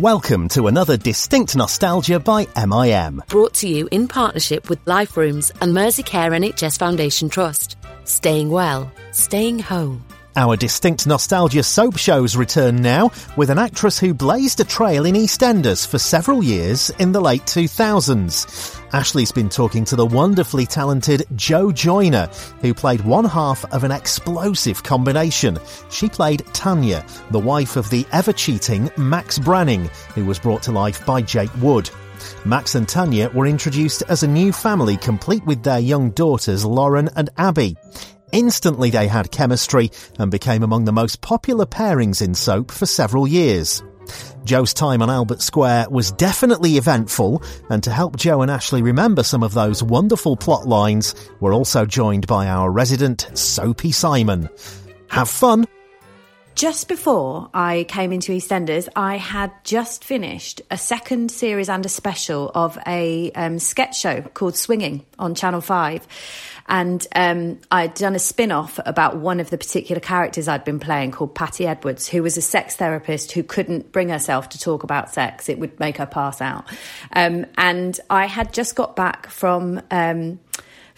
Welcome to another Distinct Nostalgia by MIM. Brought to you in partnership with Life Rooms and Merseycare NHS Foundation Trust. Staying well, staying home. Our distinct nostalgia soap shows return now with an actress who blazed a trail in EastEnders for several years in the late 2000s. Ashley's been talking to the wonderfully talented Jo Joyner, who played one half of an explosive combination. She played Tanya, the wife of the ever cheating Max Branning, who was brought to life by Jake Wood. Max and Tanya were introduced as a new family complete with their young daughters Lauren and Abby. Instantly they had chemistry and became among the most popular pairings in soap for several years. Jo's time on Albert Square was definitely eventful, and to help Jo and Ashley remember some of those wonderful plot lines, we're also joined by our resident Soapy Simon. Have fun! Just before I came into EastEnders, I had just finished a second series and a special of a um, sketch show called Swinging on Channel 5. And um, I'd done a spin off about one of the particular characters I'd been playing called Patty Edwards, who was a sex therapist who couldn't bring herself to talk about sex. It would make her pass out. Um, and I had just got back from. Um,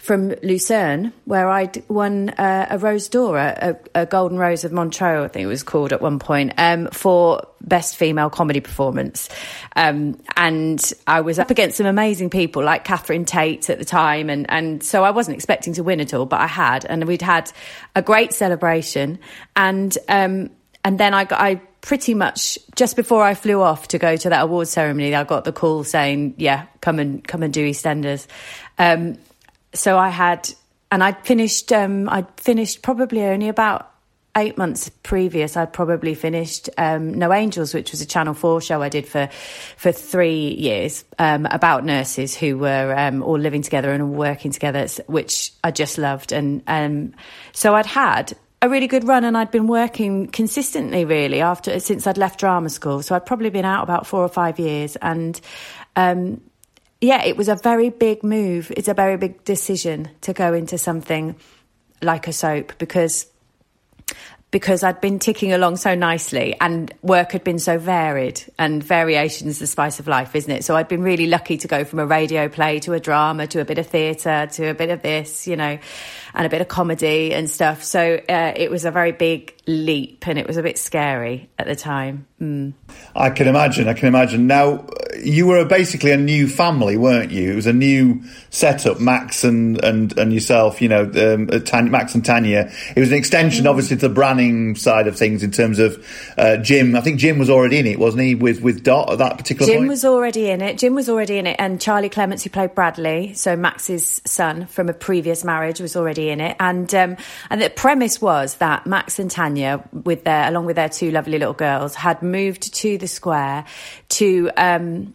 from Lucerne, where I'd won uh, a Rose d'Or, a, a, Golden Rose of Montreux, I think it was called at one point, um, for Best Female Comedy Performance. Um, and I was up against some amazing people like Catherine Tate at the time. And, and so I wasn't expecting to win at all, but I had. And we'd had a great celebration. And, um, and then I got, I pretty much just before I flew off to go to that awards ceremony, I got the call saying, yeah, come and come and do EastEnders. Um, so I had, and I'd finished, um, I'd finished probably only about eight months previous, I'd probably finished um, No Angels, which was a Channel Four show I did for for three years um, about nurses who were um, all living together and working together, which I just loved. And um, so I'd had a really good run, and I'd been working consistently really after since I'd left drama school. So I'd probably been out about four or five years, and um, yeah, it was a very big move. It's a very big decision to go into something like a soap because because I'd been ticking along so nicely and work had been so varied and variation is the spice of life, isn't it? So I'd been really lucky to go from a radio play to a drama to a bit of theatre to a bit of this, you know, and a bit of comedy and stuff. So uh, it was a very big leap and it was a bit scary at the time. Mm. I can imagine. I can imagine. Now, you were basically a new family, weren't you? It was a new setup, Max and and, and yourself. You know, um, uh, Max and Tanya. It was an extension, obviously, to the Branning side of things in terms of uh, Jim. I think Jim was already in it, wasn't he? With with Dot at that particular Jim point. was already in it. Jim was already in it, and Charlie Clements, who played Bradley, so Max's son from a previous marriage, was already in it. And um, and the premise was that Max and Tanya, with their along with their two lovely little girls, had moved to the square to um,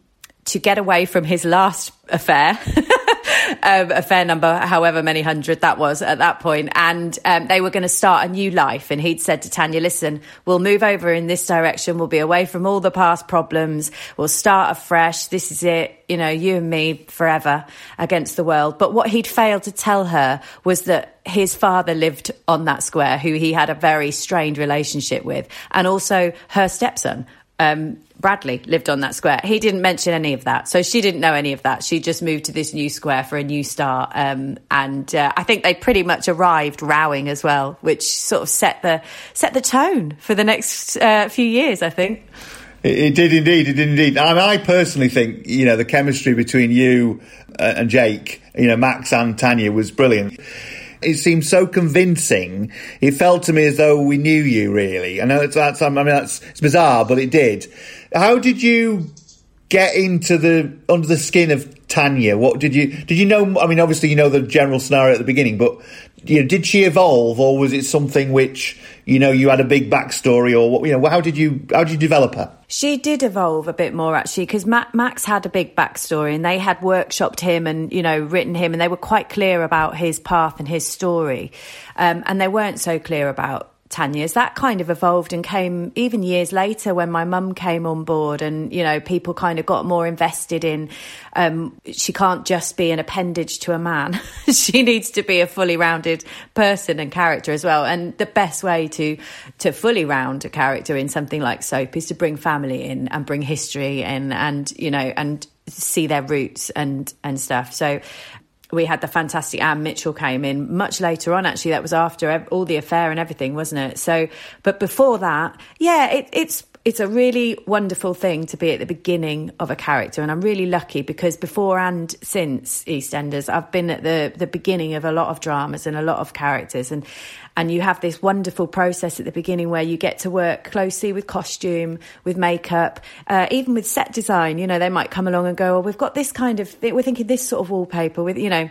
to get away from his last affair. um, fair number, however many hundred that was at that point, and um, they were going to start a new life. And he'd said to Tanya, "Listen, we'll move over in this direction. We'll be away from all the past problems. We'll start afresh. This is it. You know, you and me forever against the world." But what he'd failed to tell her was that his father lived on that square, who he had a very strained relationship with, and also her stepson. Um, Bradley lived on that square. He didn't mention any of that, so she didn't know any of that. She just moved to this new square for a new start, um, and uh, I think they pretty much arrived rowing as well, which sort of set the set the tone for the next uh, few years. I think. It, it, did indeed. It did indeed. And I personally think you know the chemistry between you uh, and Jake, you know Max and Tanya was brilliant. It seemed so convincing. It felt to me as though we knew you really. I know it's that's I mean that's it's bizarre, but it did. How did you get into the under the skin of Tanya? What did you did you know? I mean, obviously you know the general scenario at the beginning, but you know, did she evolve, or was it something which you know you had a big backstory, or what? You know, how did you how did you develop her? She did evolve a bit more actually, because Max had a big backstory, and they had workshopped him and you know written him, and they were quite clear about his path and his story, um, and they weren't so clear about Tanya's, that kind of evolved and came even years later when my mum came on board and, you know, people kind of got more invested in um, she can't just be an appendage to a man. she needs to be a fully rounded person and character as well. And the best way to to fully round a character in something like soap is to bring family in and bring history in and, you know, and see their roots and and stuff. So we had the fantastic Ann Mitchell came in much later on. Actually, that was after all the affair and everything, wasn't it? So, but before that, yeah, it, it's it's a really wonderful thing to be at the beginning of a character, and I'm really lucky because before and since EastEnders, I've been at the the beginning of a lot of dramas and a lot of characters, and and you have this wonderful process at the beginning where you get to work closely with costume, with makeup, uh, even with set design. You know, they might come along and go, "Oh, we've got this kind of, we're thinking this sort of wallpaper with, you know."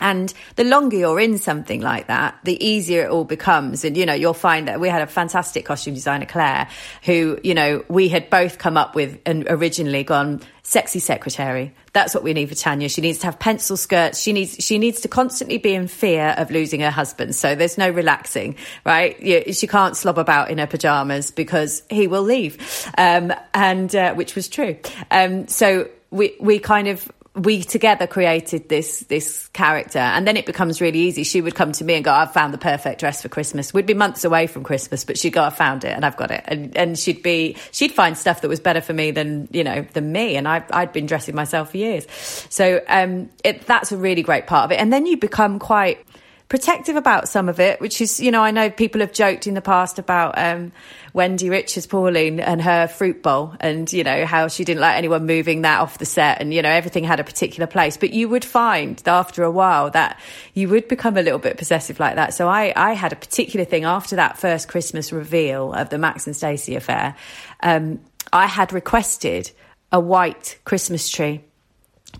And the longer you're in something like that, the easier it all becomes. And, you know, you'll find that we had a fantastic costume designer, Claire, who, you know, we had both come up with and originally gone, sexy secretary. That's what we need for Tanya. She needs to have pencil skirts. She needs, she needs to constantly be in fear of losing her husband. So there's no relaxing, right? She can't slob about in her pajamas because he will leave. Um, and, uh, which was true. Um, so we, we kind of, we together created this this character and then it becomes really easy. She would come to me and go i've found the perfect dress for christmas. We'd be months away from christmas but she'd go i found it and i've got it. And, and she'd be she'd find stuff that was better for me than you know than me and I, i'd been dressing myself for years. So um, it, that's a really great part of it. And then you become quite protective about some of it, which is, you know, I know people have joked in the past about um, Wendy Richards Pauline and her fruit bowl and, you know, how she didn't like anyone moving that off the set and, you know, everything had a particular place. But you would find after a while that you would become a little bit possessive like that. So I, I had a particular thing after that first Christmas reveal of the Max and Stacey affair. Um, I had requested a white Christmas tree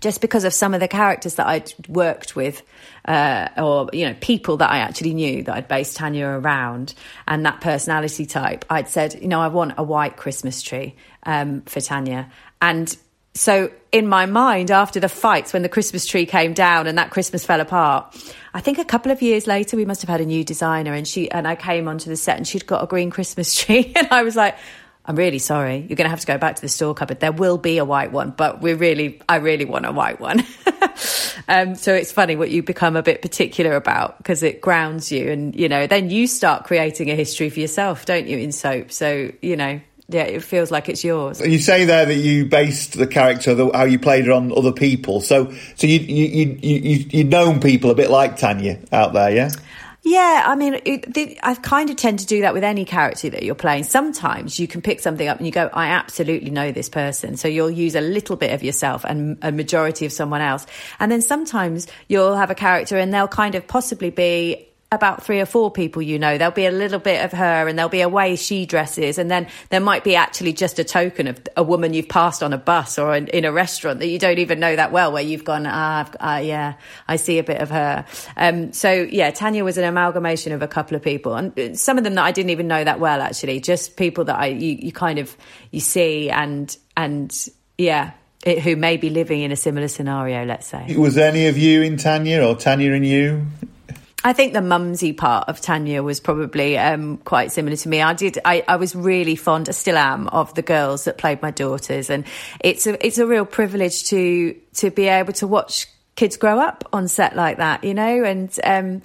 just because of some of the characters that I'd worked with, uh, or you know, people that I actually knew that I'd based Tanya around, and that personality type, I'd said, you know, I want a white Christmas tree um, for Tanya, and so in my mind, after the fights when the Christmas tree came down and that Christmas fell apart, I think a couple of years later we must have had a new designer, and she and I came onto the set and she'd got a green Christmas tree, and I was like, I'm really sorry. You're going to have to go back to the store cupboard. There will be a white one, but we really, I really want a white one. um, so it's funny what you become a bit particular about because it grounds you, and you know, then you start creating a history for yourself, don't you, in soap? So you know, yeah, it feels like it's yours. You say there that you based the character, the, how you played it on other people. So, so you you you you you'd known people a bit like Tanya out there, yeah. Yeah, I mean, it, I kind of tend to do that with any character that you're playing. Sometimes you can pick something up and you go, I absolutely know this person. So you'll use a little bit of yourself and a majority of someone else. And then sometimes you'll have a character and they'll kind of possibly be about three or four people you know. There'll be a little bit of her and there'll be a way she dresses. And then there might be actually just a token of a woman you've passed on a bus or in, in a restaurant that you don't even know that well, where you've gone, ah, uh, yeah, I see a bit of her. Um, so, yeah, Tanya was an amalgamation of a couple of people. And some of them that I didn't even know that well, actually, just people that I, you, you kind of, you see and, and yeah, it, who may be living in a similar scenario, let's say. Was any of you in Tanya or Tanya in you? I think the mumsy part of Tanya was probably um, quite similar to me. I did. I, I, was really fond. I still am of the girls that played my daughters, and it's a it's a real privilege to to be able to watch kids grow up on set like that. You know, and. Um,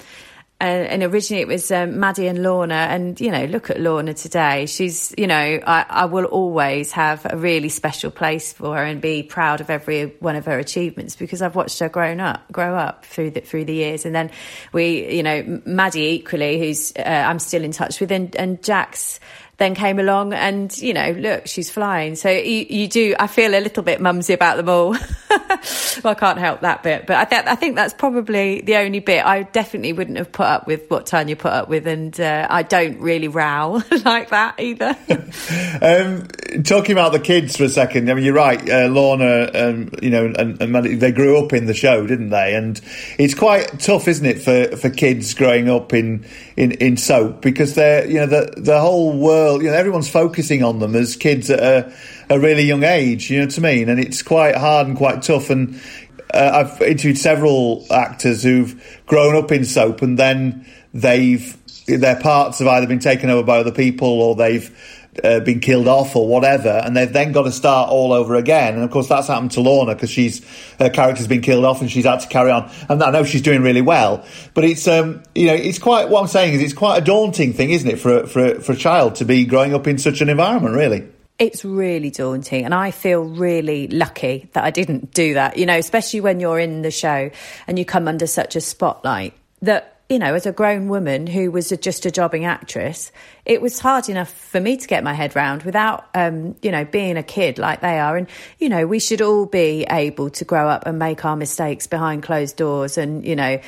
and, originally it was um, Maddie and Lorna. And, you know, look at Lorna today. She's, you know, I, I will always have a really special place for her and be proud of every one of her achievements because I've watched her grown up, grow up through the, through the years. And then we, you know, Maddie equally, who's, uh, I'm still in touch with, and, and Jax, then came along and, you know, look, she's flying. So you, you do, I feel a little bit mumsy about them all. well, I can't help that bit. But I, th- I think that's probably the only bit I definitely wouldn't have put up with what Tanya put up with. And uh, I don't really row like that either. um, talking about the kids for a second, I mean, you're right. Uh, Lorna, um, you know, and, and they grew up in the show, didn't they? And it's quite tough, isn't it, for, for kids growing up in, in, in soap because they're, you know, the, the whole world you know, everyone's focusing on them as kids at a, a really young age. You know what I mean? And it's quite hard and quite tough. And uh, I've interviewed several actors who've grown up in soap and then they've their parts have either been taken over by other people or they've uh, been killed off or whatever, and they've then got to start all over again. And of course, that's happened to Lorna because she's her character's been killed off and she's had to carry on. And I know she's doing really well, but it's um, you know it's quite what I'm saying is it's quite a daunting thing, isn't it, for a, for a, for a child to be growing up in such an environment, really. It's really daunting, and I feel really lucky that I didn't do that. You know, especially when you're in the show and you come under such a spotlight that you know, as a grown woman who was a, just a jobbing actress, it was hard enough for me to get my head round without, um, you know, being a kid like they are. And, you know, we should all be able to grow up and make our mistakes behind closed doors and, you know,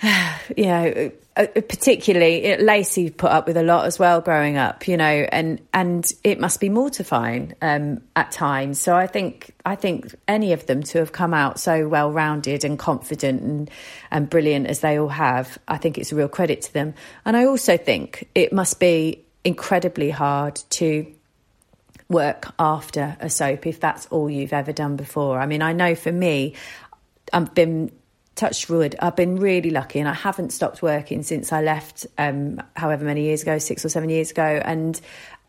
you know, uh, particularly Lacey put up with a lot as well growing up, you know, and and it must be mortifying um, at times. So I think I think any of them to have come out so well rounded and confident and and brilliant as they all have, I think it's a real credit to them. And I also think it must be incredibly hard to work after a soap if that's all you've ever done before. I mean, I know for me, I've been touched wood, I've been really lucky and I haven't stopped working since I left, um, however many years ago, six or seven years ago. And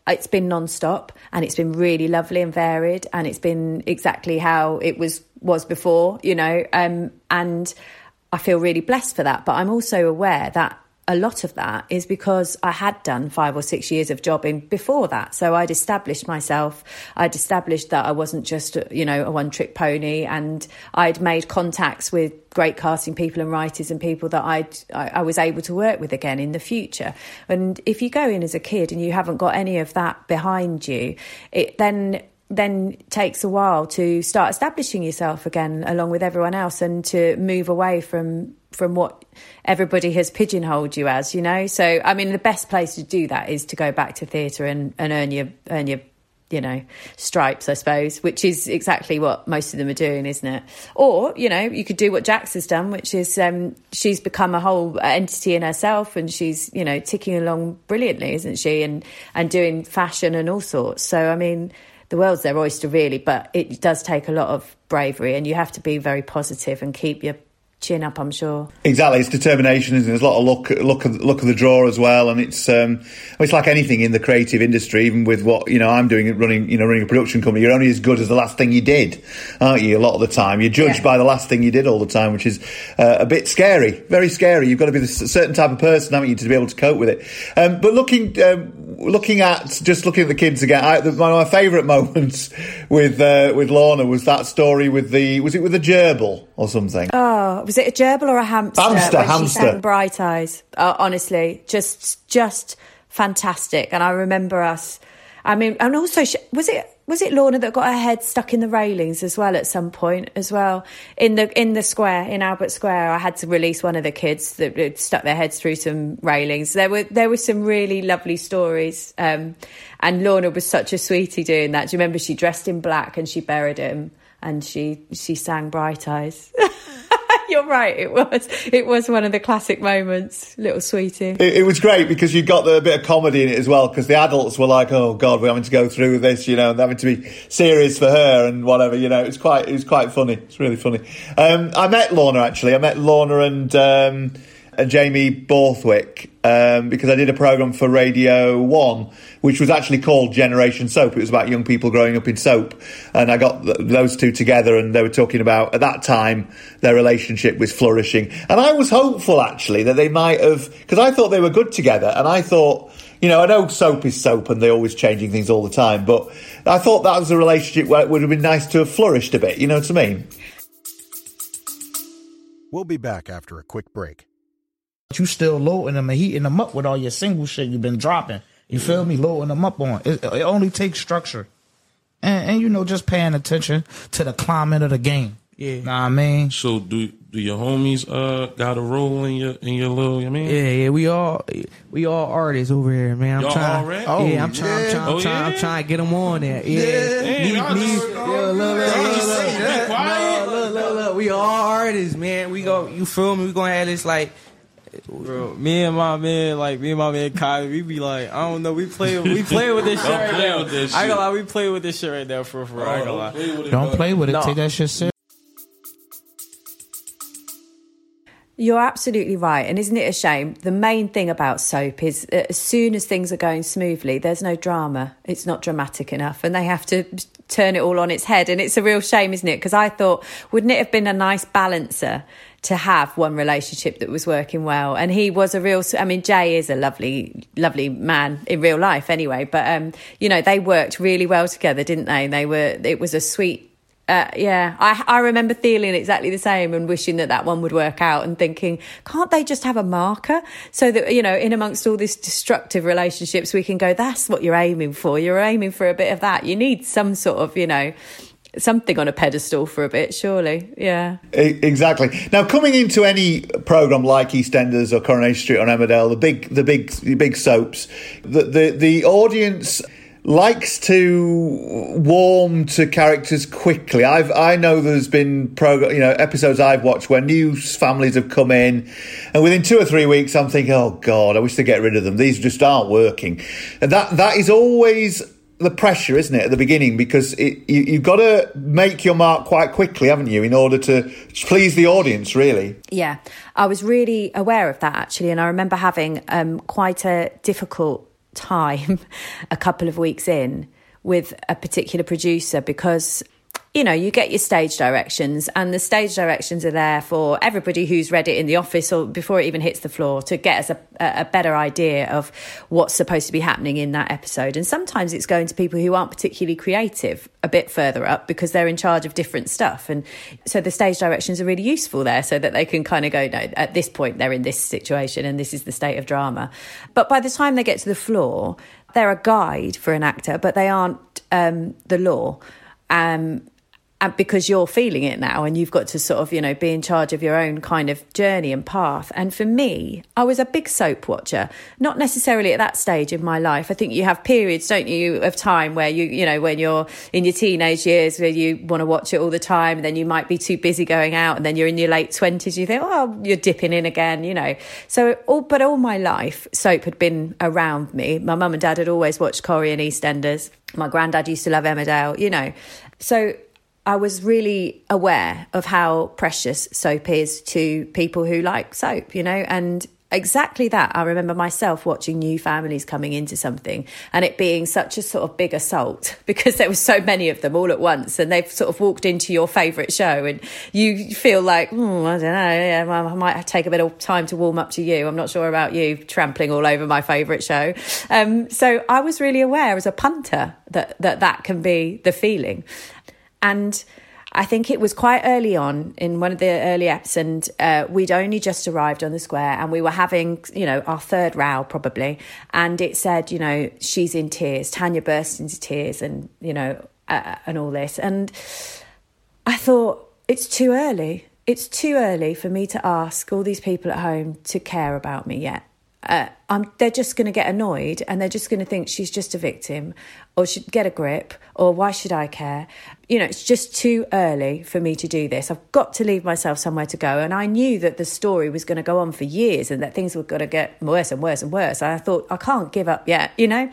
it's been non-stop and it's been really lovely and varied and it's been exactly how it was was before you know? Um, and i feel really blessed for that. But i'm also aware that a lot of that is because I had done five or six years of jobbing before that. So I'd established myself. I'd established that I wasn't just, you know, a one trick pony. And I'd made contacts with great casting people and writers and people that I'd, I, I was able to work with again in the future. And if you go in as a kid and you haven't got any of that behind you, it then then takes a while to start establishing yourself again along with everyone else and to move away from from what everybody has pigeonholed you as, you know. So, I mean, the best place to do that is to go back to theatre and, and earn your earn your you know stripes, I suppose, which is exactly what most of them are doing, isn't it? Or you know, you could do what Jax has done, which is um, she's become a whole entity in herself, and she's you know ticking along brilliantly, isn't she? And and doing fashion and all sorts. So, I mean. The world's their oyster, really, but it does take a lot of bravery, and you have to be very positive and keep your chin up, I'm sure. Exactly, it's determination, isn't it? There's a lot of look, look, of, look of the draw as well, and it's um, it's like anything in the creative industry. Even with what you know, I'm doing, running, you know, running a production company. You're only as good as the last thing you did, aren't you? A lot of the time, you're judged yeah. by the last thing you did all the time, which is uh, a bit scary, very scary. You've got to be a certain type of person, haven't you, to be able to cope with it. Um, but looking, um, looking at just looking at the kids again, I, one of my favourite moments with uh, with Lorna was that story with the was it with the gerbil or something? Oh was it a gerbil or a hamster? Hamster, when hamster. She sang Bright Eyes. Uh, honestly, just just fantastic. And I remember us. I mean, and also she, was it was it Lorna that got her head stuck in the railings as well at some point as well in the in the square in Albert Square. I had to release one of the kids that had stuck their heads through some railings. There were there were some really lovely stories, um, and Lorna was such a sweetie doing that. Do you remember she dressed in black and she buried him and she she sang Bright Eyes. You're right. It was. It was one of the classic moments. Little sweetie. It, it was great because you got the bit of comedy in it as well. Because the adults were like, "Oh God, we're having to go through this," you know, and having to be serious for her and whatever. You know, it's quite. It was quite funny. It's really funny. Um, I met Lorna actually. I met Lorna and. Um, and Jamie Borthwick um, because I did a program for Radio One, which was actually called Generation Soap. It was about young people growing up in soap, and I got th- those two together, and they were talking about at that time their relationship was flourishing, and I was hopeful actually that they might have because I thought they were good together, and I thought. You know, I know soap is soap and they're always changing things all the time, but I thought that was a relationship where it would have been nice to have flourished a bit. You know what I mean? We'll be back after a quick break. You still loading them and heating them up with all your single shit you've been dropping. You feel me? Loading them up on. It, it only takes structure. And, and, you know, just paying attention to the climate of the game. Yeah. Know what I mean? So do do your homies uh got a role in your in your little I mean? Yeah, yeah, we all we all artists over here, man. I'm Y'all trying, already? Oh, yeah, I'm trying, yeah. I'm trying, I'm Oh, trying, I'm trying to get them on there. Yeah, Damn, Me- me- just- look, look, look, look, look, quiet? look, look, look, we all artists, man. We go, you feel me? We gonna have this like. Bro, me and my man, like me and my man Kai, we be like, I don't know, we play, we play with this shit Don't right play now. with this I ain't shit. gonna lie, we play with this shit right now for for. I ain't gonna lie. Play with it, Don't play with it. No. Take that shit serious. You're absolutely right. And isn't it a shame? The main thing about soap is that as soon as things are going smoothly, there's no drama. It's not dramatic enough. And they have to turn it all on its head. And it's a real shame, isn't it? Because I thought, wouldn't it have been a nice balancer to have one relationship that was working well? And he was a real, I mean, Jay is a lovely, lovely man in real life anyway. But, um, you know, they worked really well together, didn't they? They were, it was a sweet, uh, yeah, I, I remember feeling exactly the same and wishing that that one would work out and thinking, can't they just have a marker so that, you know, in amongst all these destructive relationships, we can go, that's what you're aiming for. You're aiming for a bit of that. You need some sort of, you know, something on a pedestal for a bit, surely. Yeah. Exactly. Now, coming into any program like EastEnders or Coronation Street or Emmerdale, the big, the big, the big soaps, the the, the audience likes to warm to characters quickly. I've I know there's been program, you know, episodes I've watched where new families have come in, and within two or three weeks, I'm thinking, oh God, I wish to get rid of them. These just aren't working, and that that is always the pressure, isn't it, at the beginning? Because it, you, you've got to make your mark quite quickly, haven't you, in order to please the audience, really? Yeah, I was really aware of that actually, and I remember having um, quite a difficult time a couple of weeks in with a particular producer because you know, you get your stage directions, and the stage directions are there for everybody who's read it in the office or before it even hits the floor to get us a, a, better idea of what's supposed to be happening in that episode. And sometimes it's going to people who aren't particularly creative a bit further up because they're in charge of different stuff. And so the stage directions are really useful there so that they can kind of go, no, at this point, they're in this situation and this is the state of drama. But by the time they get to the floor, they're a guide for an actor, but they aren't um, the law. Um, and because you're feeling it now and you've got to sort of you know be in charge of your own kind of journey and path. And for me i was a big soap watcher not necessarily at that stage in my life. I think you have periods don't you of time where you you know when you're in your teenage years where you want to watch it all the time and then you might be too busy going out and then you're in your late 20s you think oh you're dipping in again you know. So all but all my life soap had been around me. My mum and dad had always watched corrie and eastenders. My granddad used to love emmerdale you know. So I was really aware of how precious soap is to people who like soap, you know, and exactly that. I remember myself watching new families coming into something and it being such a sort of big assault because there were so many of them all at once and they've sort of walked into your favourite show and you feel like, hmm, I don't know, yeah, I might take a bit of time to warm up to you. I'm not sure about you trampling all over my favourite show. Um, so I was really aware as a punter that, that that can be the feeling. And I think it was quite early on in one of the early eps, and uh, we'd only just arrived on the square, and we were having, you know, our third row probably, and it said, you know, she's in tears. Tanya burst into tears, and you know, uh, and all this, and I thought it's too early. It's too early for me to ask all these people at home to care about me yet uh, they're just going to get annoyed and they're just going to think she's just a victim or should get a grip or why should I care? You know, it's just too early for me to do this. I've got to leave myself somewhere to go. And I knew that the story was going to go on for years and that things were going to get worse and worse and worse. And I thought, I can't give up yet, you know?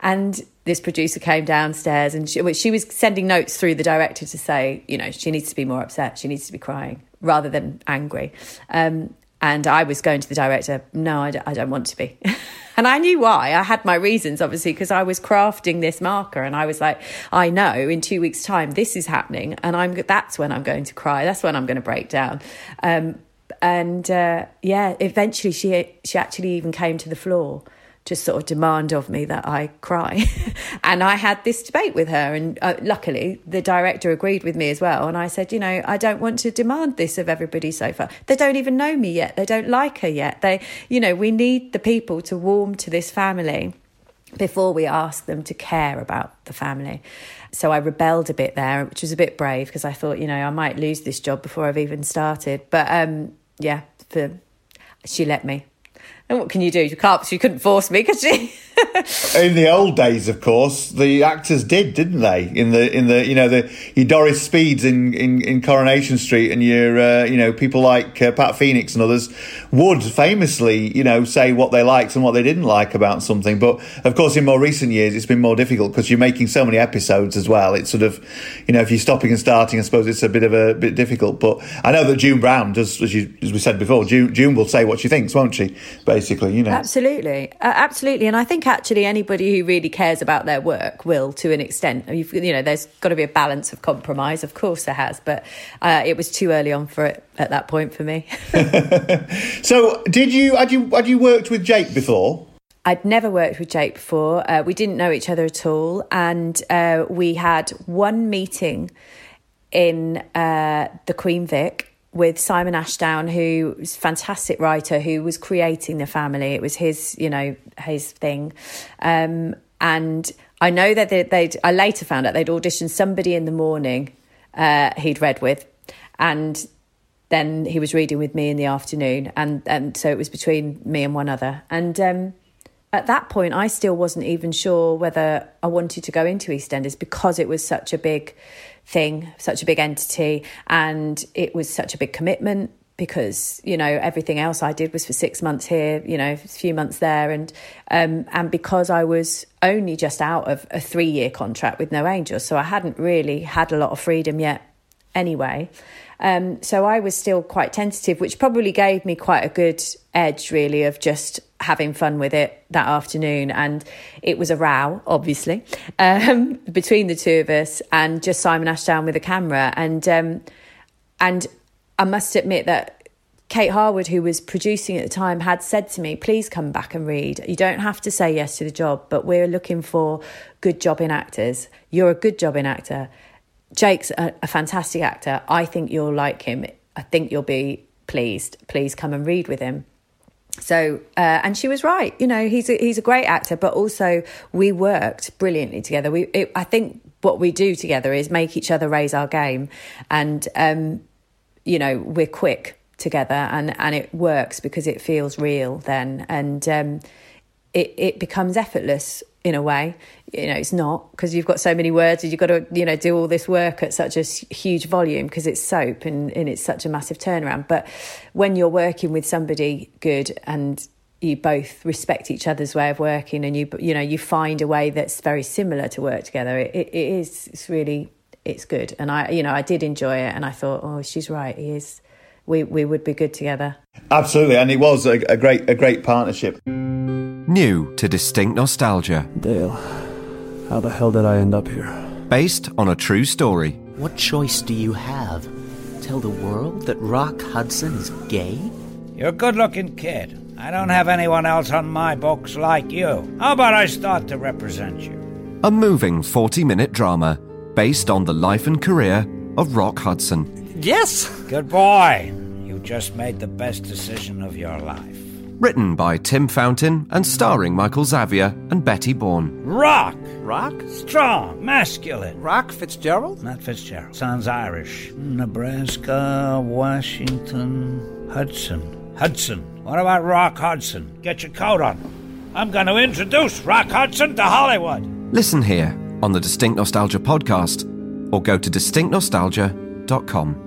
And this producer came downstairs and she, she was sending notes through the director to say, you know, she needs to be more upset, she needs to be crying rather than angry. Um, and I was going to the director, no, I don't, I don't want to be. and I knew why. I had my reasons, obviously, because I was crafting this marker and I was like, I know in two weeks' time this is happening. And I'm that's when I'm going to cry. That's when I'm going to break down. Um, and uh, yeah, eventually she she actually even came to the floor just sort of demand of me that I cry. and I had this debate with her, and uh, luckily the director agreed with me as well. And I said, you know, I don't want to demand this of everybody so far. They don't even know me yet. They don't like her yet. They, you know, we need the people to warm to this family before we ask them to care about the family. So I rebelled a bit there, which was a bit brave because I thought, you know, I might lose this job before I've even started. But um, yeah, for, she let me. And what can you do? You can't. She couldn't force me, could she? in the old days, of course, the actors did, didn't they? In the in the you know the your Doris Speeds in, in, in Coronation Street and your uh, you know people like uh, Pat Phoenix and others would famously you know say what they liked and what they didn't like about something. But of course, in more recent years, it's been more difficult because you're making so many episodes as well. It's sort of you know if you're stopping and starting, I suppose it's a bit of a bit difficult. But I know that June Brown does, as, you, as we said before, June, June will say what she thinks, won't she? Basically, you know. Absolutely, uh, absolutely, and I think actually anybody who really cares about their work will, to an extent. You know, there's got to be a balance of compromise. Of course, there has, but uh, it was too early on for it at that point for me. so, did you had you had you worked with Jake before? I'd never worked with Jake before. Uh, we didn't know each other at all, and uh, we had one meeting in uh, the Queen Vic with Simon Ashdown, who was a fantastic writer who was creating the family. It was his, you know, his thing. Um, and I know that they'd, they'd, I later found out they'd auditioned somebody in the morning uh, he'd read with. And then he was reading with me in the afternoon. And, and so it was between me and one other. And um, at that point, I still wasn't even sure whether I wanted to go into EastEnders because it was such a big thing, such a big entity, and it was such a big commitment because you know everything else I did was for six months here, you know, a few months there, and um, and because I was only just out of a three year contract with No Angels, so I hadn't really had a lot of freedom yet. Anyway, um, so I was still quite tentative, which probably gave me quite a good edge, really, of just having fun with it that afternoon. And it was a row, obviously, um, between the two of us, and just Simon Ashdown with a camera. And um, and I must admit that Kate Harwood, who was producing at the time, had said to me, please come back and read. You don't have to say yes to the job, but we're looking for good jobbing actors. You're a good jobbing actor. Jake's a, a fantastic actor. I think you'll like him. I think you'll be pleased. Please come and read with him. So, uh, and she was right. You know, he's a, he's a great actor, but also we worked brilliantly together. We, it, I think, what we do together is make each other raise our game, and um, you know, we're quick together, and and it works because it feels real then, and um, it it becomes effortless in a way. You know, it's not because you've got so many words and you've got to, you know, do all this work at such a huge volume because it's soap and, and it's such a massive turnaround. But when you're working with somebody good and you both respect each other's way of working and you, you know, you find a way that's very similar to work together, it, it is, it's really, it's good. And I, you know, I did enjoy it and I thought, oh, she's right. He is, we, we would be good together. Absolutely. And it was a, a great, a great partnership. New to Distinct Nostalgia. Dale, how the hell did I end up here? Based on a true story. What choice do you have? Tell the world that Rock Hudson is gay? You're a good looking kid. I don't have anyone else on my books like you. How about I start to represent you? A moving 40 minute drama based on the life and career of Rock Hudson. Yes! Good boy. You just made the best decision of your life. Written by Tim Fountain and starring Michael Xavier and Betty Bourne. Rock! Rock? Strong, masculine. Rock Fitzgerald? Not Fitzgerald. Sounds Irish. Nebraska, Washington, Hudson. Hudson. What about Rock Hudson? Get your coat on. I'm going to introduce Rock Hudson to Hollywood. Listen here on the Distinct Nostalgia podcast or go to distinctnostalgia.com.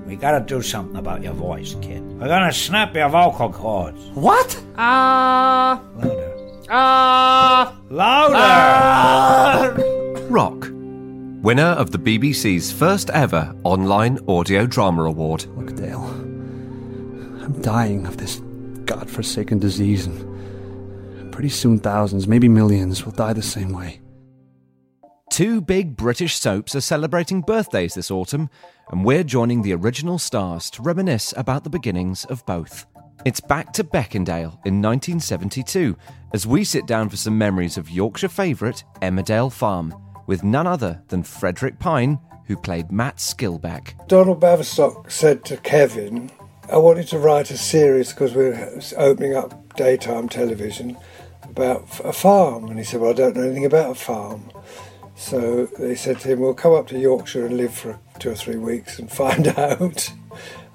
We got to do something about your voice, kid. We're going to snap your vocal cords. What? Ah. Uh, Louder. Ah. Uh, Louder. Uh, Rock. Winner of the BBC's first ever online audio drama award. Look, Dale. I'm dying of this godforsaken disease, and pretty soon thousands, maybe millions, will die the same way. Two big British soaps are celebrating birthdays this autumn, and we're joining the original stars to reminisce about the beginnings of both. It's back to Beckindale in 1972 as we sit down for some memories of Yorkshire favourite Emmerdale Farm with none other than Frederick Pyne, who played Matt Skilbeck. Donald Baverstock said to Kevin, I wanted to write a series because we're opening up daytime television about a farm. And he said, Well, I don't know anything about a farm. So they said to him, Well, come up to Yorkshire and live for two or three weeks and find out.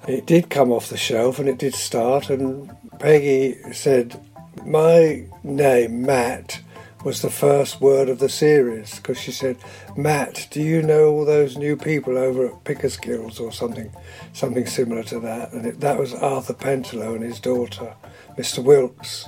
It did come off the shelf and it did start. And Peggy said, My name, Matt, was the first word of the series because she said, "Matt, do you know all those new people over at Pickersgills or something, something similar to that?" And it, that was Arthur Pentelow and his daughter, Mr. Wilks,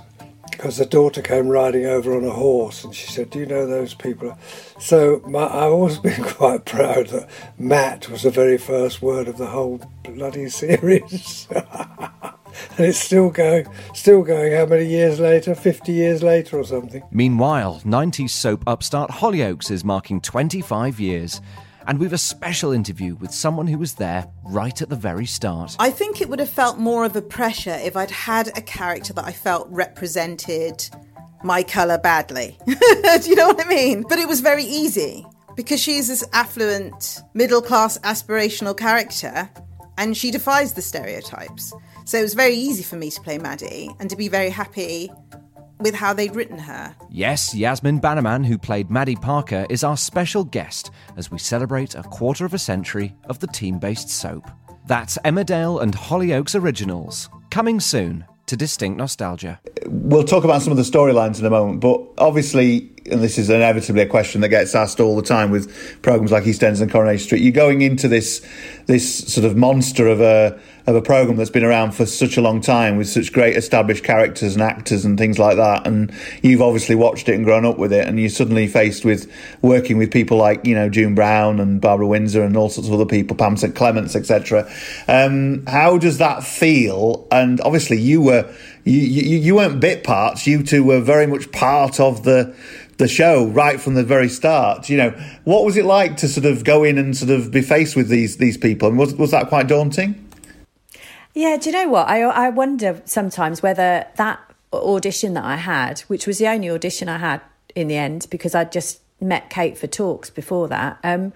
because the daughter came riding over on a horse, and she said, "Do you know those people?" So my, I've always been quite proud that Matt was the very first word of the whole bloody series. and it's still going, still going. How many years later? 50 years later or something. Meanwhile, 90s soap upstart Hollyoaks is marking 25 years. And we've a special interview with someone who was there right at the very start. I think it would have felt more of a pressure if I'd had a character that I felt represented my colour badly. Do you know what I mean? But it was very easy because she's this affluent, middle class, aspirational character and she defies the stereotypes. So it was very easy for me to play Maddie and to be very happy with how they'd written her. Yes, Yasmin Bannerman, who played Maddie Parker, is our special guest as we celebrate a quarter of a century of the team based soap. That's Emmerdale and Hollyoaks Originals, coming soon to Distinct Nostalgia. We'll talk about some of the storylines in a moment, but obviously, and this is inevitably a question that gets asked all the time with programs like EastEnders and Coronation Street, you're going into this this sort of monster of a of a program that's been around for such a long time with such great established characters and actors and things like that. And you've obviously watched it and grown up with it, and you're suddenly faced with working with people like you know June Brown and Barbara Windsor and all sorts of other people, Pam St Clements, etc. Um, how does that feel? And obviously, you were you, you you weren't bit parts. You two were very much part of the the show right from the very start. You know, what was it like to sort of go in and sort of be faced with these these people? And was was that quite daunting? Yeah, do you know what? I I wonder sometimes whether that audition that I had, which was the only audition I had in the end, because I'd just met Kate for talks before that, um,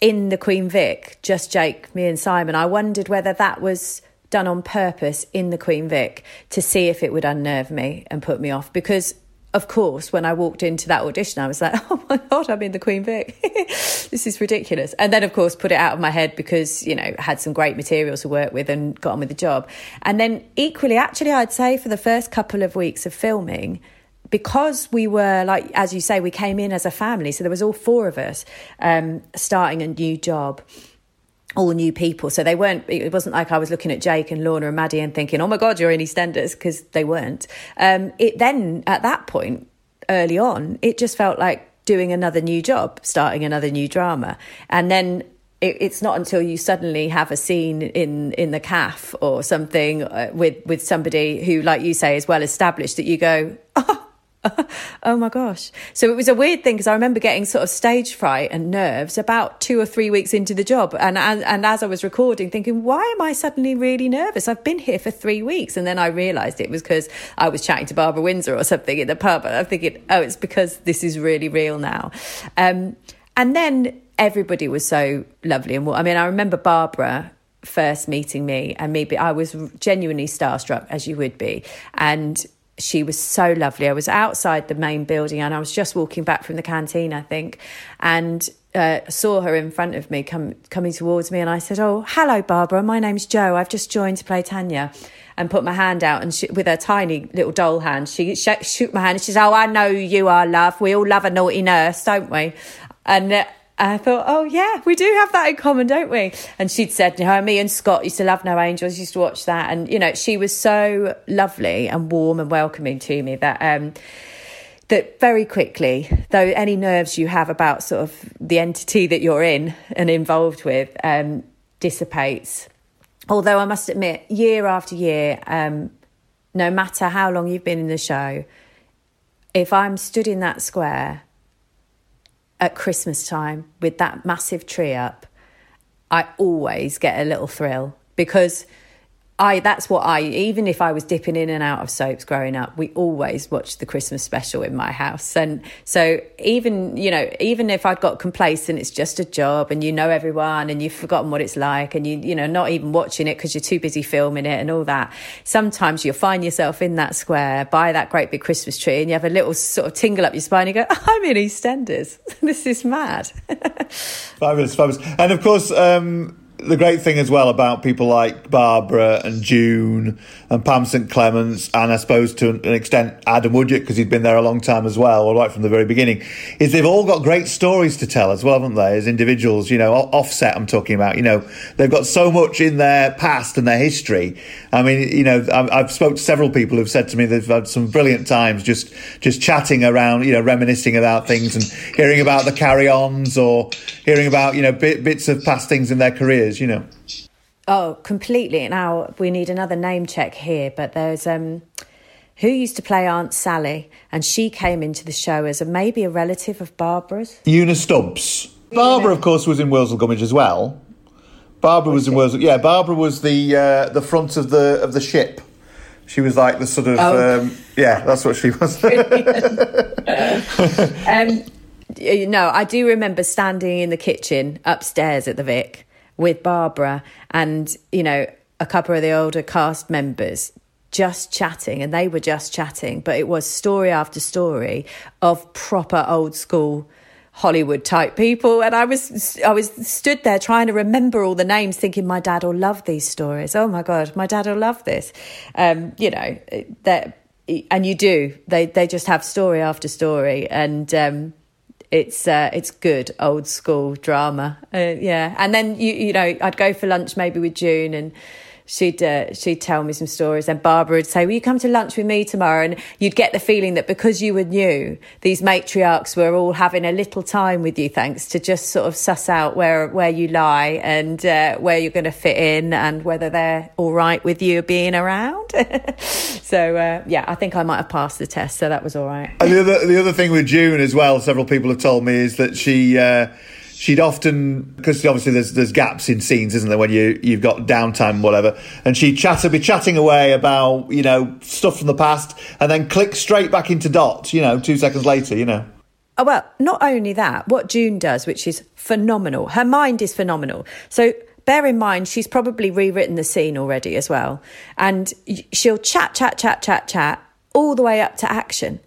in the Queen Vic, just Jake, me, and Simon. I wondered whether that was done on purpose in the Queen Vic to see if it would unnerve me and put me off because of course, when I walked into that audition, I was like, oh my God, I'm in the Queen Vic. this is ridiculous. And then, of course, put it out of my head because, you know, had some great materials to work with and got on with the job. And then, equally, actually, I'd say for the first couple of weeks of filming, because we were like as you say we came in as a family so there was all four of us um, starting a new job all new people. So they weren't, it wasn't like I was looking at Jake and Lorna and Maddie and thinking, oh my God, you're in EastEnders, because they weren't. Um, it then, at that point, early on, it just felt like doing another new job, starting another new drama. And then it, it's not until you suddenly have a scene in, in the calf or something uh, with, with somebody who, like you say, is well established that you go, oh, oh my gosh. So it was a weird thing because I remember getting sort of stage fright and nerves about two or three weeks into the job. And, and, and as I was recording, thinking, why am I suddenly really nervous? I've been here for three weeks. And then I realised it was because I was chatting to Barbara Windsor or something in the pub. And I'm thinking, oh, it's because this is really real now. Um, and then everybody was so lovely. And I mean, I remember Barbara first meeting me and maybe I was genuinely starstruck as you would be. And she was so lovely. I was outside the main building and I was just walking back from the canteen, I think, and uh, saw her in front of me come, coming towards me. And I said, Oh, hello, Barbara. My name's Jo. I've just joined to play Tanya. And put my hand out, and she, with her tiny little doll hand, she sh- shook my hand. And she said, "Oh, I know you are, love. We all love a naughty nurse, don't we?" And uh, I thought, oh yeah, we do have that in common, don't we? And she'd said, you know, me and Scott used to love No Angels, used to watch that, and you know, she was so lovely and warm and welcoming to me that um, that very quickly, though any nerves you have about sort of the entity that you're in and involved with um, dissipates. Although I must admit, year after year, um, no matter how long you've been in the show, if I'm stood in that square at Christmas time with that massive tree up, I always get a little thrill because I that's what I even if I was dipping in and out of soaps growing up, we always watched the Christmas special in my house. And so even, you know, even if I'd got complacent, it's just a job and you know everyone and you've forgotten what it's like and you you know, not even watching it because you're too busy filming it and all that. Sometimes you'll find yourself in that square by that great big Christmas tree and you have a little sort of tingle up your spine and you go, I'm in EastEnders. this is mad. fabulous, fabulous. And of course, um the great thing as well about people like Barbara and June and Pam St Clements, and I suppose to an extent Adam Woodyatt, because he'd been there a long time as well, or right from the very beginning, is they've all got great stories to tell as well, haven't they, as individuals? You know, offset, I'm talking about, you know, they've got so much in their past and their history. I mean, you know, I've, I've spoke to several people who've said to me they've had some brilliant times just, just chatting around, you know, reminiscing about things and hearing about the carry ons or hearing about, you know, bit, bits of past things in their careers, you know. Oh, completely. Now we need another name check here, but there's um who used to play Aunt Sally, and she came into the show as a maybe a relative of Barbara's. Una Stubbs. Barbara, of course, was in Wurzel Gummidge as well. Barbara was, was in Wurzel. Yeah, Barbara was the uh, the front of the of the ship. She was like the sort of oh. um, yeah, that's what she was. um, no, I do remember standing in the kitchen upstairs at the Vic with Barbara and, you know, a couple of the older cast members just chatting and they were just chatting, but it was story after story of proper old school Hollywood type people. And I was I was stood there trying to remember all the names, thinking my dad will love these stories. Oh my god, my dad will love this. Um, you know, that and you do. They they just have story after story and um, it's uh, it's good old school drama. Uh, yeah, and then you you know I'd go for lunch maybe with June and she'd uh, she'd tell me some stories. And Barbara would say will you come to lunch with me tomorrow? And you'd get the feeling that because you were new these matriarchs were all having a little time with you thanks to just sort of suss out where where you lie and uh, where you're going to fit in and whether they're all right with you being around. So uh, yeah I think I might have passed the test so that was all right. And the other the other thing with June as well several people have told me is that she uh, she'd often because obviously there's there's gaps in scenes, isn't there, when you you've got downtime, whatever, and she'd chat be chatting away about you know stuff from the past, and then click straight back into dot, you know, two seconds later, you know. Oh, well, not only that, what June does, which is phenomenal, her mind is phenomenal. So bear in mind, she's probably rewritten the scene already as well. And she'll chat, chat, chat, chat, chat all the way up to action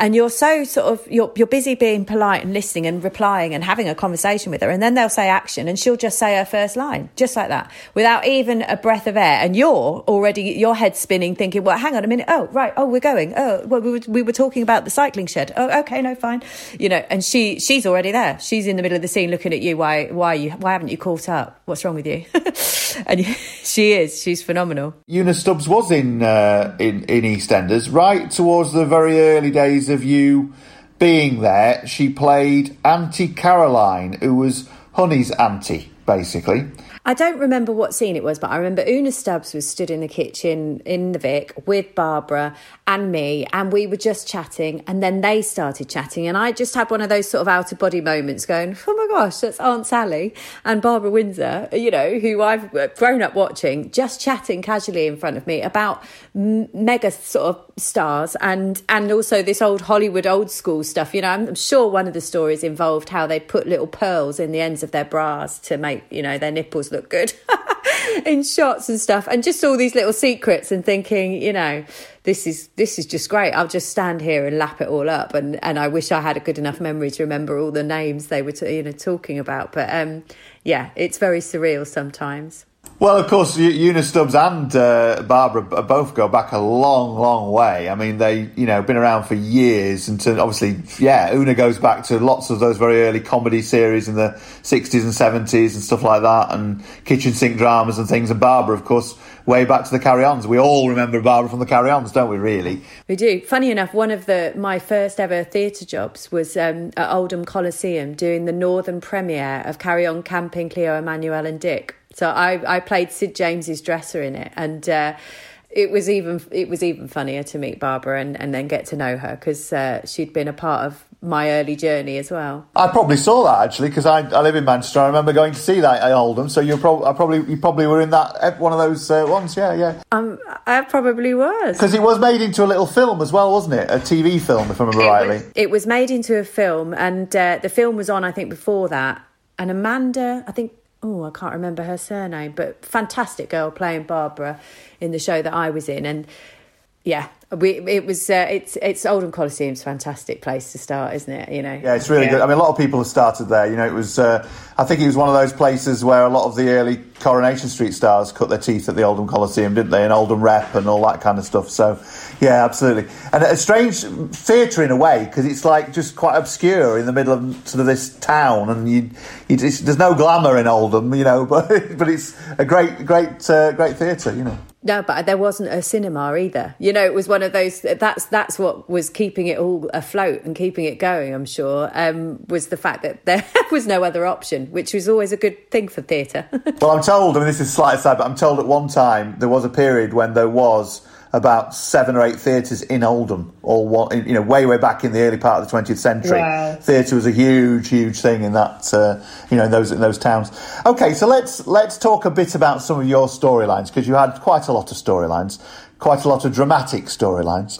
and you're so sort of you're you're busy being polite and listening and replying and having a conversation with her. And then they'll say action and she'll just say her first line just like that without even a breath of air. And you're already your head spinning thinking well hang on a minute. Oh right. Oh we're going. Oh well we were, we were talking about the cycling shed. Oh okay. No fine. You know and she she's already there. She's in the middle of the scene looking at you. Why why you why haven't you caught up what's wrong with you? And she is. She's phenomenal. Una Stubbs was in uh, in in EastEnders right towards the very early days of you being there, she played Auntie Caroline, who was Honey's auntie, basically. I don't remember what scene it was, but I remember Una Stubbs was stood in the kitchen in the Vic with Barbara and me, and we were just chatting, and then they started chatting, and I just had one of those sort of out of body moments, going, "Oh my gosh, that's Aunt Sally and Barbara Windsor," you know, who I've uh, grown up watching, just chatting casually in front of me about mega sort of stars and and also this old Hollywood old school stuff. You know, I'm, I'm sure one of the stories involved how they put little pearls in the ends of their bras to make you know their nipples look good in shots and stuff, and just all these little secrets and thinking, you know, this is this is just great. I'll just stand here and lap it all up, and and I wish I had a good enough memory to remember all the names they were t- you know talking about. But um, yeah, it's very surreal sometimes. Well, of course, Una Stubbs and uh, Barbara both go back a long, long way. I mean, they, you know, been around for years, and to, obviously, yeah, Una goes back to lots of those very early comedy series in the '60s and '70s and stuff like that, and kitchen sink dramas and things. And Barbara, of course, way back to the Carry Ons. We all remember Barbara from the Carry Ons, don't we? Really, we do. Funny enough, one of the my first ever theatre jobs was um, at Oldham Coliseum doing the northern premiere of Carry On Camping, Cleo, Emmanuelle, and Dick so I, I played Sid James's dresser in it, and uh, it was even it was even funnier to meet Barbara and, and then get to know her because uh, she'd been a part of my early journey as well. I probably saw that actually because I, I live in Manchester. I remember going to see that at Oldham. So you probably probably you probably were in that one of those uh, ones. Yeah, yeah. Um, I probably was because it was made into a little film as well, wasn't it? A TV film, if I remember it rightly. Was, it was made into a film, and uh, the film was on I think before that. And Amanda, I think oh, I can't remember her surname, but fantastic girl playing Barbara in the show that I was in. And yeah, we it was uh, it's it's Oldham Coliseum's a fantastic place to start, isn't it? You know. Yeah, it's really good. I mean, a lot of people have started there. You know, it was. Uh, I think it was one of those places where a lot of the early Coronation Street stars cut their teeth at the Oldham Coliseum, didn't they? And Oldham Rep and all that kind of stuff. So, yeah, absolutely. And a strange theatre in a way because it's like just quite obscure in the middle of sort of this town, and you, you just, there's no glamour in Oldham, you know, but but it's a great, great, uh, great theatre, you know. No, but there wasn't a cinema either. You know, it was one of those. That's that's what was keeping it all afloat and keeping it going. I'm sure um, was the fact that there was no other option, which was always a good thing for theatre. well, I'm told. I mean, this is slight aside, but I'm told at one time there was a period when there was about seven or eight theatres in Oldham, all one, you know, way way back in the early part of the 20th century. Wow. Theatre was a huge, huge thing in that, uh, you know, in those in those towns. Okay, so let's let's talk a bit about some of your storylines because you had quite a lot of storylines, quite a lot of dramatic storylines.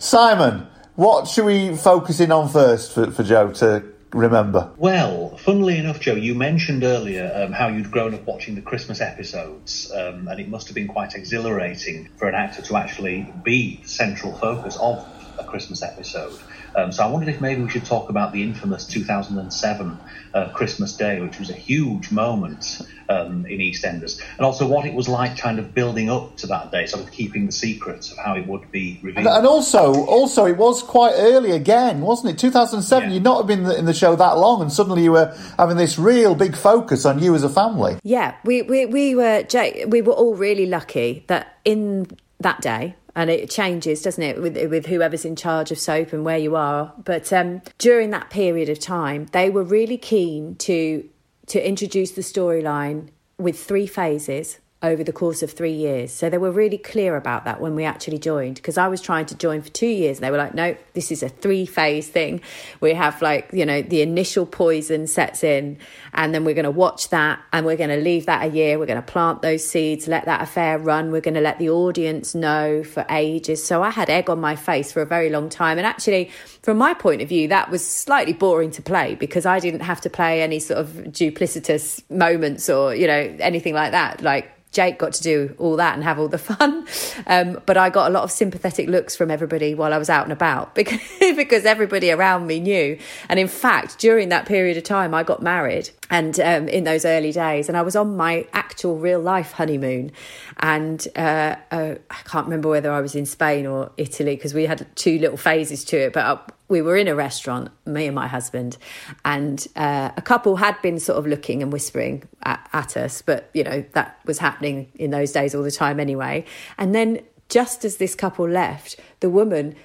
Simon, what should we focus in on first for, for Jo to remember? Well, funnily enough, Jo, you mentioned earlier um, how you'd grown up watching the Christmas episodes, um, and it must have been quite exhilarating for an actor to actually be the central focus of Christmas episode. Um, so I wondered if maybe we should talk about the infamous 2007 uh, Christmas Day, which was a huge moment um, in EastEnders, and also what it was like kind of building up to that day, sort of keeping the secrets of how it would be revealed. And, and also, also, it was quite early again, wasn't it? 2007. You'd not have been in the show that long, and suddenly you were having this real big focus on you as a family. Yeah, we we, we were Jay, we were all really lucky that in that day and it changes, doesn't it, with with whoever's in charge of soap and where you are. But um, during that period of time, they were really keen to to introduce the storyline with three phases over the course of three years. So they were really clear about that when we actually joined because I was trying to join for two years and they were like, no, this is a three phase thing. We have like, you know, the initial poison sets in and then we're going to watch that and we're going to leave that a year. We're going to plant those seeds, let that affair run. We're going to let the audience know for ages. So I had egg on my face for a very long time. And actually, from my point of view, that was slightly boring to play because I didn't have to play any sort of duplicitous moments or, you know, anything like that. Like, Jake got to do all that and have all the fun. Um, but I got a lot of sympathetic looks from everybody while I was out and about because, because everybody around me knew. And in fact, during that period of time, I got married and um, in those early days, and I was on my actual real life honeymoon. And uh, uh, I can't remember whether I was in Spain or Italy because we had two little phases to it. But we were in a restaurant, me and my husband, and uh, a couple had been sort of looking and whispering at, at us, but you know that was happening in those days all the time anyway. And then just as this couple left, the woman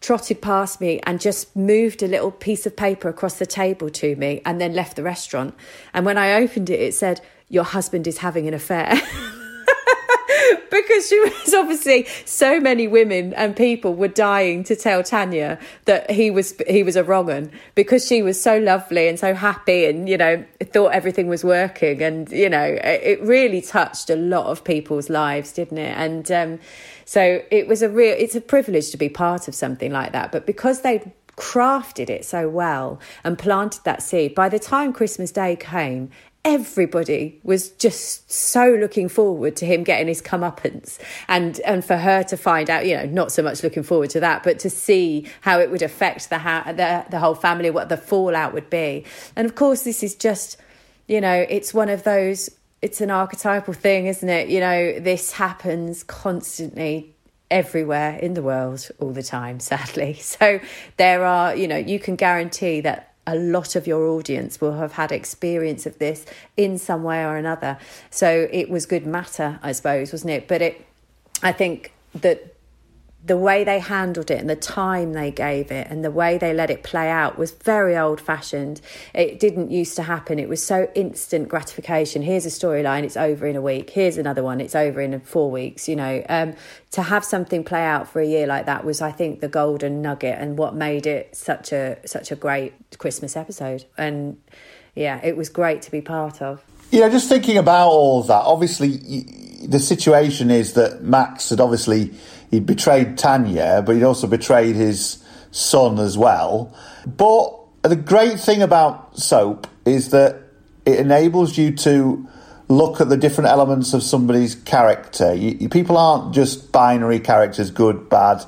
trotted past me and just moved a little piece of paper across the table to me and then left the restaurant. And when I opened it, it said, Your husband is having an affair. because she was obviously so many women and people were dying to tell Tanya that he was he was a wrong un because she was so lovely and so happy and you know thought everything was working. And you know it really touched a lot of people's lives didn't it? And um, so it was a real it's a privilege to be part of something like that. But because they crafted it so well and planted that seed by the time christmas day came everybody was just so looking forward to him getting his comeuppance and and for her to find out you know not so much looking forward to that but to see how it would affect the ha- the, the whole family what the fallout would be. And of course this is just you know it's one of those it's an archetypal thing isn't it? You know this happens constantly everywhere in the world all the time sadly. So there are you know you can guarantee that a lot of your audience will have had experience of this in some way or another. So it was good matter, I suppose, wasn't it? But it, I think that the way they handled it and the time they gave it and the way they let it play out was very old fashioned. It didn't used to happen. It was so instant gratification. Here's a storyline, it's over in a week. Here's another one, it's over in four weeks. You know, um, to have something play out for a year like that was, I think, the golden nugget and what made it such a such a great Christmas episode. And yeah, it was great to be part of. Yeah, just thinking about all that. Obviously, the situation is that Max had obviously he'd betrayed Tanya, but he'd also betrayed his son as well. But the great thing about soap is that it enables you to look at the different elements of somebody's character. You, you, people aren't just binary characters, good, bad.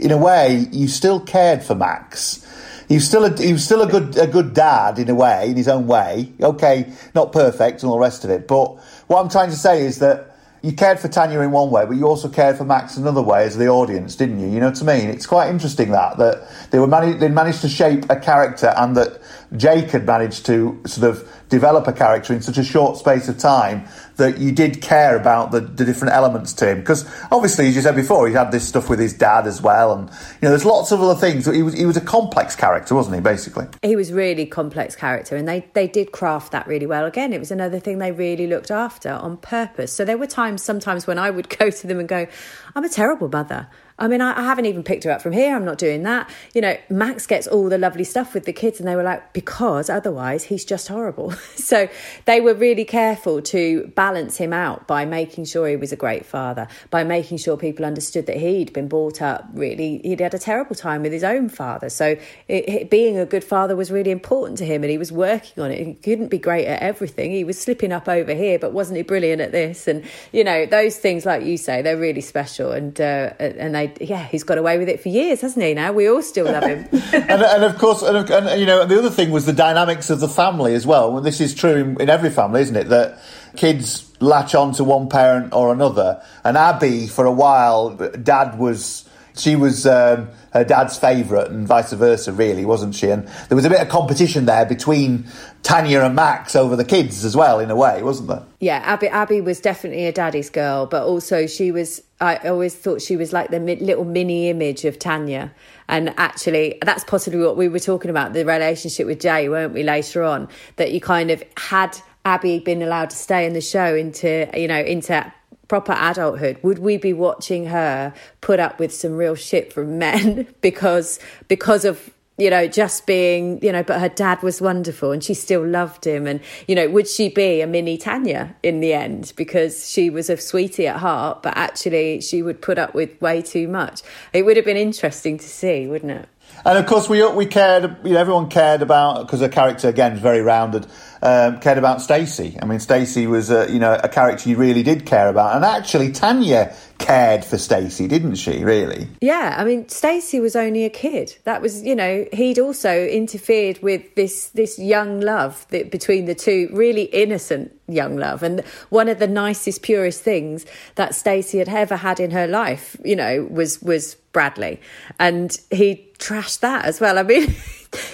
In a way, you still cared for Max. He was still a, he was still a good a good dad in a way, in his own way. Okay, not perfect and all the rest of it. But what I'm trying to say is that you cared for Tanya in one way, but you also cared for Max another way as the audience, didn't you? You know what I mean? It's quite interesting that that they were mani- they managed to shape a character, and that Jake had managed to sort of develop a character in such a short space of time that you did care about the, the different elements to him. Because obviously, as you said before, he had this stuff with his dad as well, and you know, there's lots of other things. He was he was a complex character, wasn't he? Basically, he was really complex character, and they they did craft that really well. Again, it was another thing they really looked after on purpose. So there were times, sometimes when I would go to them and go, "I'm a terrible mother." I mean, I, I, haven't even picked her up from here. I'm not doing that. You know, Max gets all the lovely stuff with the kids, and they were like, because otherwise he's just horrible. so they were really careful to balance him out by making sure he was a great father, by making sure people understood that he'd been brought up really, he'd had a terrible time with his own father. So it, it, being a good father was really important to him, and he was working on it. He couldn't be great at everything. He was slipping up over here, but wasn't he brilliant at this? And, you know, those things, like you say, they're really special, and, uh, and they yeah, he's got away with it for years, hasn't he? Now we all still love him. and, and, of course, and, and, you know, the other thing was the dynamics of the family as well. Well, this is true in, in every family, isn't it? That kids latch on to one parent or another. And Abby, for a while, dad was she was um, her dad's favourite and vice versa, really, wasn't she? And there was a bit of competition there between Tanya and Max over the kids as well, in a way, wasn't there? Yeah, Abby, Abby was definitely a daddy's girl, but also she was, I always thought she was like the little mini image of Tanya. And actually, that's possibly what we were talking about the relationship with Jay, weren't we, later on? That you kind of had Abby been allowed to stay in the show into, you know, into proper adulthood, would we be watching her put up with some real shit from men because because of you know just being you know but her dad was wonderful and she still loved him. And you know would she be a mini Tanya in the end? Because she was a sweetie at heart but actually she would put up with way too much. It would have been interesting to see wouldn't it and of course, we we cared. You know, everyone cared about because her character again is very rounded. Um, cared about Stacey. I mean, Stacey was a, you know a character you really did care about, and actually Tanya cared for Stacey, didn't she? Really? Yeah. I mean, Stacey was only a kid. That was you know he'd also interfered with this this young love that, between the two, really innocent young love, and one of the nicest, purest things that Stacey had ever had in her life, you know, was was Bradley, and he trashed that as well. I mean,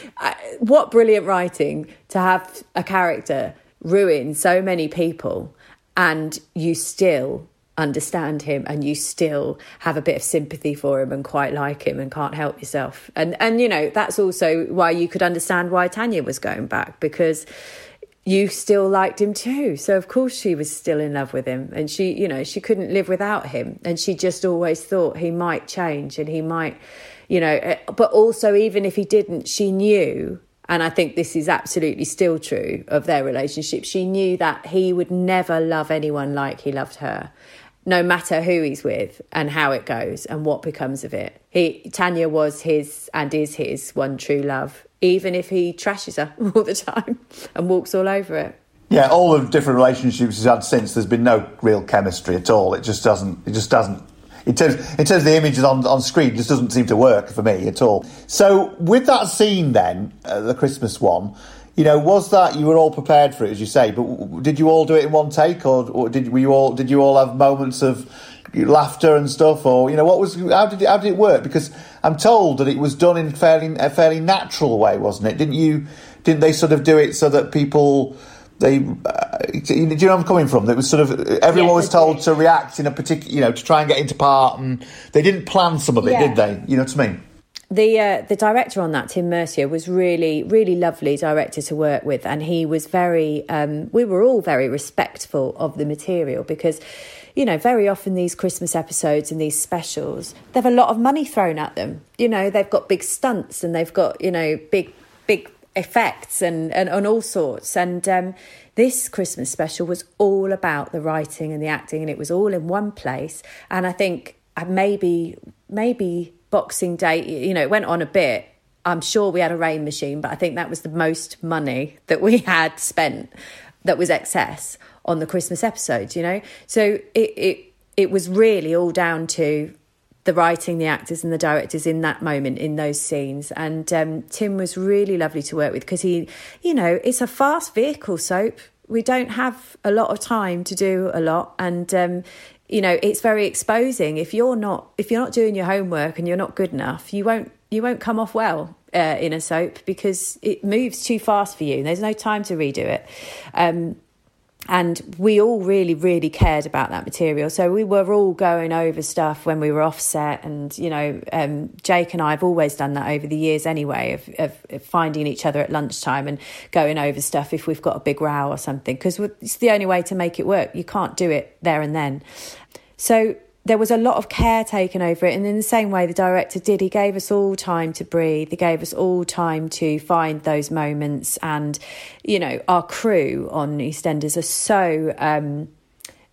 what brilliant writing to have a character ruin so many people, and you still understand him and you still have a bit of sympathy for him and quite like him and can't help yourself and and you know that's also why you could understand why Tanya was going back because you still liked him too. So of course she was still in love with him and she, you know, she couldn't live without him and she just always thought he might change and he might, you know, eh, but also even if he didn't, she knew and I think this is absolutely still true of their relationship. She knew that he would never love anyone like he loved her no matter who he's with and how it goes and what becomes of it. He Tanya was his and is his one true love, even if he trashes her all the time and walks all over it. Yeah, all the different relationships he's had since, there's been no real chemistry at all. It just doesn't. It just doesn't. In terms, in terms of the images on, on screen, just doesn't seem to work for me at all. So, with that scene, then uh, the Christmas one, you know, was that you were all prepared for it, as you say? But did you all do it in one take, or, or did you all did you all have moments of laughter and stuff, or you know, what was how did it, how did it work? Because I'm told that it was done in fairly a fairly natural way, wasn't it? Didn't you? Didn't they sort of do it so that people? They, uh, do you know where I'm coming from? It was sort of everyone yes, was told to react in a particular, you know, to try and get into part, and they didn't plan some of it, yeah. did they? You know what I mean? the uh, the director on that, Tim Mercier, was really really lovely director to work with, and he was very. Um, we were all very respectful of the material because, you know, very often these Christmas episodes and these specials, they have a lot of money thrown at them. You know, they've got big stunts and they've got you know big big effects and and, and all sorts. And um, this Christmas special was all about the writing and the acting, and it was all in one place. And I think uh, maybe maybe Boxing Day, you know, it went on a bit. I'm sure we had a rain machine, but I think that was the most money that we had spent that was excess on the Christmas episode, you know? So it, it, it was really all down to the writing, the actors, and the directors in that moment in those scenes. And um, Tim was really lovely to work with because he, you know, it's a fast vehicle soap. We don't have a lot of time to do a lot, and um, you know, it's very exposing. If you're not if you're not doing your homework and you're not good enough, you won't you won't come off well uh, in a soap because it moves too fast for you. There's no time to redo it. Um, and we all really really cared about that material. So we were all going over stuff when we were offset. And you know um, jake and i have always done that over the years anyway of, of, finding each other at lunchtime and going over stuff if we've got a big row or something because it's the only way to make it work. You can't do it there and then. So there was a lot of care taken over it. And in the same way the director did, he gave us all time to breathe. He gave us all time to find those moments. And, you know, our crew on EastEnders are so. Um,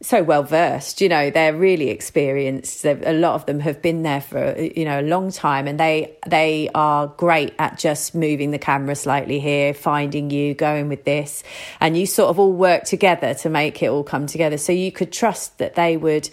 so well versed, you know, they're really experienced. They've, a lot of them have been there for you know a long time, and they they are great at just moving the camera slightly here, finding you, going with this, and you sort of all work together to make it all come together. So you could trust that they would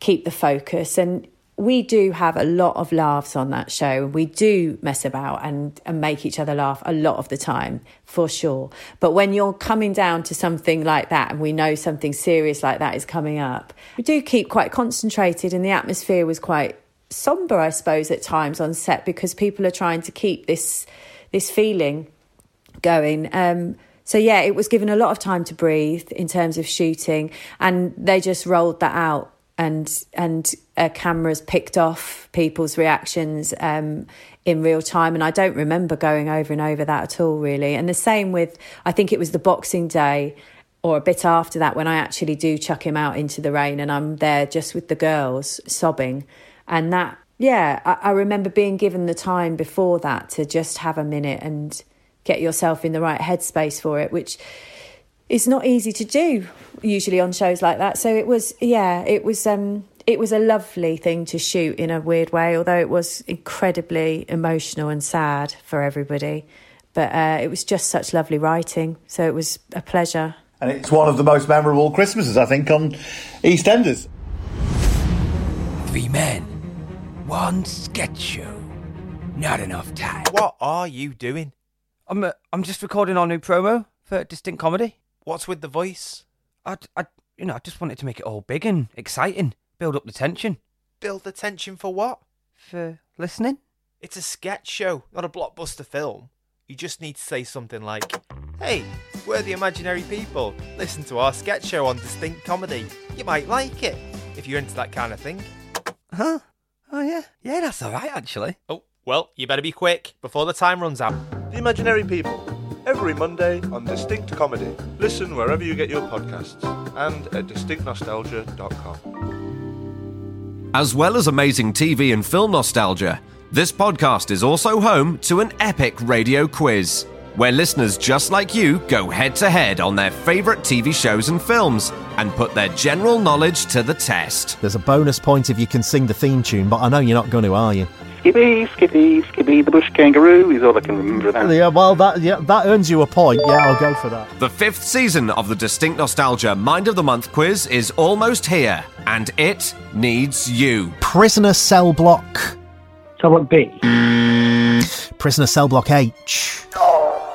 keep the focus. And we do have a lot of laughs on that show. We do mess about and, and make each other laugh a lot of the time, for sure. But when you're coming down to something like that and we know something serious like that is coming up, we do keep quite concentrated and the atmosphere was quite somber, I suppose, at times on set because people are trying to keep this this feeling going. Um, so yeah, it was given a lot of time to breathe in terms of shooting, and they just rolled that out and and uh, cameras picked off people's reactions um, in real time. And I don't remember going over and over that at all, really. And the same with I think it was the Boxing Day or a bit after that when I actually do chuck him out into the rain and I'm there just with the girls sobbing, and that yeah, I, I remember being given the time before that to just have a minute and get yourself in the right headspace for it, which it's not easy to do usually on shows like that. So it was, yeah, it was, um, it was a lovely thing to shoot in a weird way, although it was incredibly emotional and sad for everybody. But uh, it was just such lovely writing, so it was a pleasure. And it's one of the most memorable Christmases, I think, on EastEnders. Three men, one sketch show, not enough time. What are you doing? I'm uh, I'm just recording our new promo for Distinct Comedy. What's with the voice? I, I, you know, I just wanted to make it all big and exciting, build up the tension. Build the tension for what? For listening. It's a sketch show, not a blockbuster film. You just need to say something like, "Hey, we're the imaginary people. Listen to our sketch show on Distinct Comedy. You might like it if you're into that kind of thing." Huh? Oh yeah, yeah, that's all right actually. Oh well, you better be quick before the time runs out. The Imaginary People every Monday on Distinct Comedy. Listen wherever you get your podcasts and at distinctnostalgia.com. As well as amazing TV and film nostalgia, this podcast is also home to an epic radio quiz, where listeners just like you go head to head on their favourite TV shows and films and put their general knowledge to the test. There's a bonus point if you can sing the theme tune, but I know you're not going to, are you? Skippy, Skippy, Skippy the bush kangaroo is all I can remember now. Yeah, well, that yeah, that earns you a point. Yeah, I'll go for that. The fifth season of the Distinct Nostalgia Mind of the Month quiz is almost here, and it needs you. Prisoner cell block. Cell block B. Prisoner cell block H.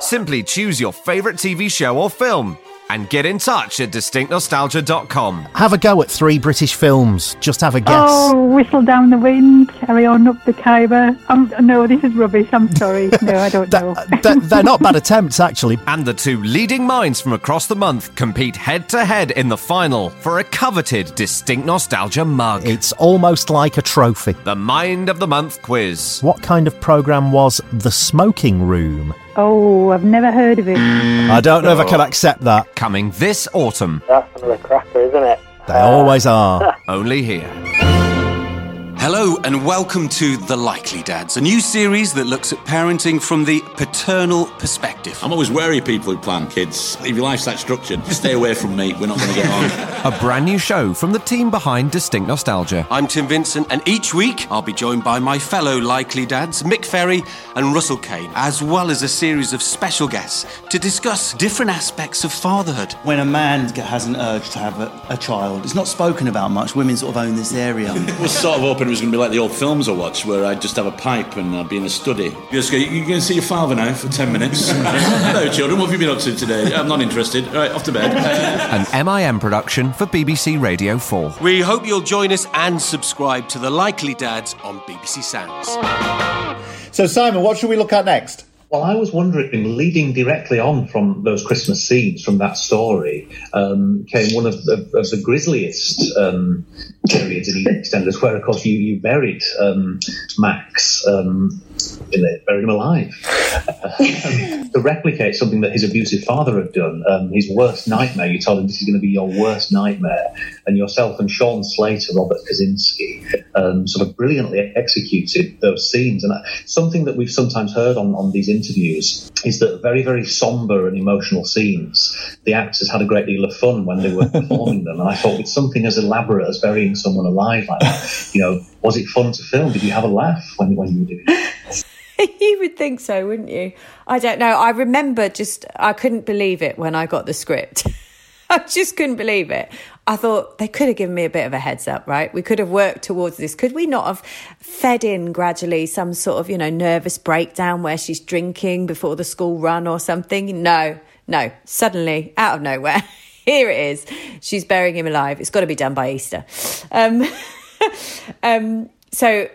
Simply choose your favourite TV show or film and get in touch at distinctnostalgia.com. Have a go at three British films. Just have a guess. Oh, whistle down the wind, carry on up the Khyber. Um, no, this is rubbish. I'm sorry. No, I don't know. they're, they're not bad attempts, actually. And the two leading minds from across the month compete head to head in the final for a coveted Distinct Nostalgia mug. It's almost like a trophy. The Mind of the Month quiz. What kind of programme was The Smoking Room? Oh, I've never heard of it. I don't know if I can accept that. Coming this autumn. That's another cracker, isn't it? They always are. Only here. Hello and welcome to The Likely Dads, a new series that looks at parenting from the paternal perspective. I'm always wary of people who plan kids. If your life's that structured, stay away from me. We're not going to get on. A brand new show from the team behind Distinct Nostalgia. I'm Tim Vincent, and each week I'll be joined by my fellow Likely Dads, Mick Ferry and Russell Kane, as well as a series of special guests to discuss different aspects of fatherhood. When a man has an urge to have a, a child, it's not spoken about much. Women sort of own this area. It was sort of hoping it was going to be like the old films I watched, where I'd just have a pipe and I'd be in a study. You just go, you're going to see your father now for 10 minutes. Hello, children, what have you been up to today? I'm not interested. All right, off to bed. An MIM production for BBC Radio 4. We hope you'll join us and subscribe to The Likely Dads on BBC Sounds. So, Simon, what should we look at next? Well, I was wondering, leading directly on from those Christmas scenes from that story, um, came one of the, of the grisliest um, periods in EastEnders, where, of course, you, you buried um, Max um, it, buried him alive. to replicate something that his abusive father had done, um, his worst nightmare, you told him this is going to be your worst nightmare, and yourself and Sean Slater, Robert Kazinsky, um, sort of brilliantly executed those scenes. And something that we've sometimes heard on, on these interviews is that very, very somber and emotional scenes, the actors had a great deal of fun when they were performing them. And I thought, with something as elaborate as burying someone alive like that, you know, was it fun to film? Did you have a laugh when, when you were doing it? you would think so, wouldn't you? I don't know. I remember just, I couldn't believe it when I got the script. I just couldn't believe it. I thought they could have given me a bit of a heads up, right? We could have worked towards this. Could we not have fed in gradually some sort of, you know, nervous breakdown where she's drinking before the school run or something? No, no. Suddenly, out of nowhere, here it is. She's burying him alive. It's got to be done by Easter. Um, um, so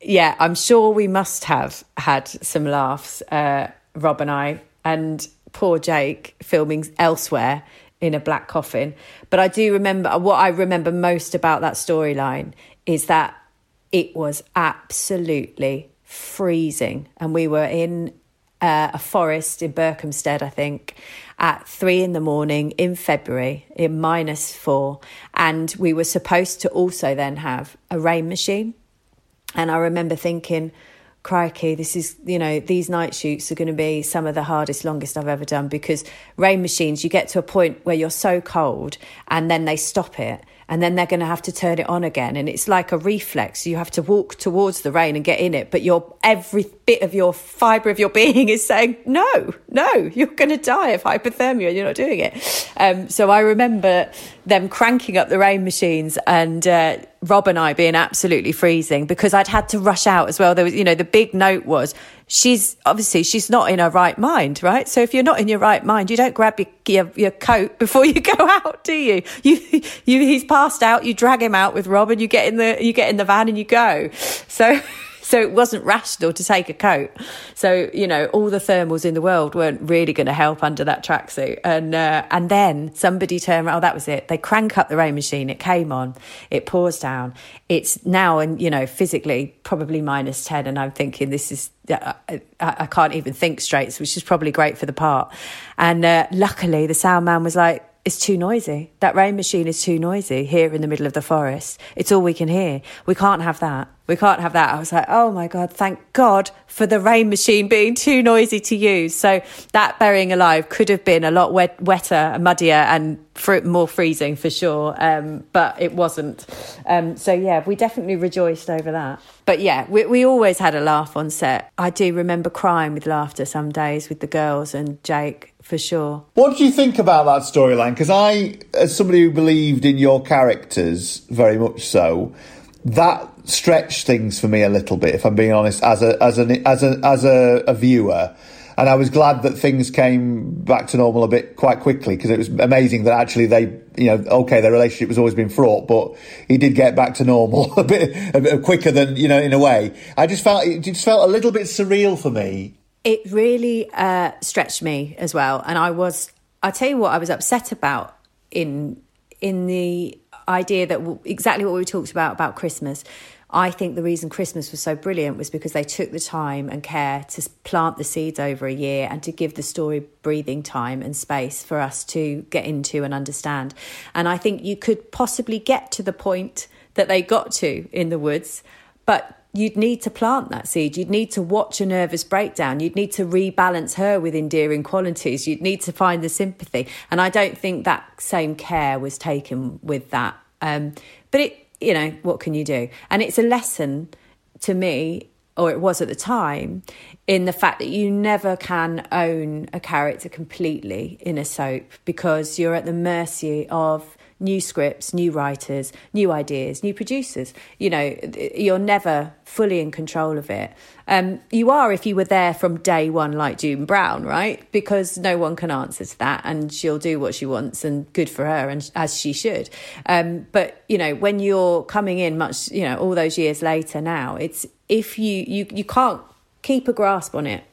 yeah, I'm sure we must have had some laughs, uh, Rob and I, and poor Jake filming elsewhere in a black coffin. But I do remember what I remember most about that storyline is that it was absolutely freezing, and we were in uh, a forest in Berkhamsted, I think, at three in the morning in February in minus four, and we were supposed to also then have a rain machine and I remember thinking, crikey, this is, you know, these night shoots are going to be some of the hardest, longest I've ever done because rain machines, you get to a point where you're so cold and then they stop it and then they're going to have to turn it on again. And it's like a reflex. You have to walk towards the rain and get in it, but your every bit of your fibre of your being is saying, no, no, you're going to die of hypothermia you're not doing it. Um, so I remember them cranking up the rain machines and uh, Rob and I being absolutely freezing because I'd had to rush out as well. There was, you know, the big note was she's obviously she's not in her right mind, right? So if you're not in your right mind, you don't grab your your, your coat before you go out, do you? You you he's passed out, you drag him out with Rob, and you get in the you get in the van and you go. So. So it wasn't rational to take a coat. So you know, all the thermals in the world weren't really going to help under that tracksuit. And uh, and then somebody turned around. Oh, that was it. They crank up the rain machine. It came on. It pours down. It's now and you know physically probably minus ten. And I'm thinking this is I, I, can't even think straight, which is probably great for the part. And uh, luckily, the sound man was like, it's too noisy. That rain machine is too noisy here in the middle of the forest. It's all we can hear. We can't have that. We can't have that. I was like, oh my God, thank God for the rain machine being too noisy to use. So that burying alive could have been a lot wet, wetter, muddier, and fr- more freezing for sure. Um, but it wasn't. Um, so yeah, we definitely rejoiced over that. But yeah, we, we always had a laugh on set. I do remember crying with laughter some days with the girls and Jake for sure. What did you think about that storyline? Because I, as somebody who believed in your characters very much so, that stretched things for me a little bit. If I'm being honest, as a as a as a as a, a viewer. And I was glad that things came back to normal a bit quite quickly because it was amazing that actually they, you know, okay, their relationship has always been fraught, but he did get back to normal a bit, a bit quicker than, you know, in a way. I just felt, it just felt a little bit surreal for me it really uh, stretched me as well, and I was. I'll tell you what I was upset about in in the idea that w- exactly what we talked about about Christmas. I think the reason Christmas was so brilliant was because they took the time and care to plant the seeds over a year and to give the story breathing time and space for us to get into and understand. And I think you could possibly get to the point that they got to in the woods But you'd need to plant that seed. You'd need to watch a nervous breakdown. You'd need to rebalance her with endearing qualities. You'd need to find the sympathy. And I don't think that same care was taken with that. Um, but it, you know, what can you do? And it's a lesson to me, or it was at the time, in the fact that you never can own a character completely in a soap because you're at the mercy of new scripts, new writers, new ideas, new producers. You know, you're never fully in control of it. Um, you are if you were there from day one, like June Brown, right? Because no one can answer to that, and she'll do what she wants, and good for her, and as she should. Um, but you know, when you're coming in, much you know, all those years later, now it's if you you you can't keep a grasp on it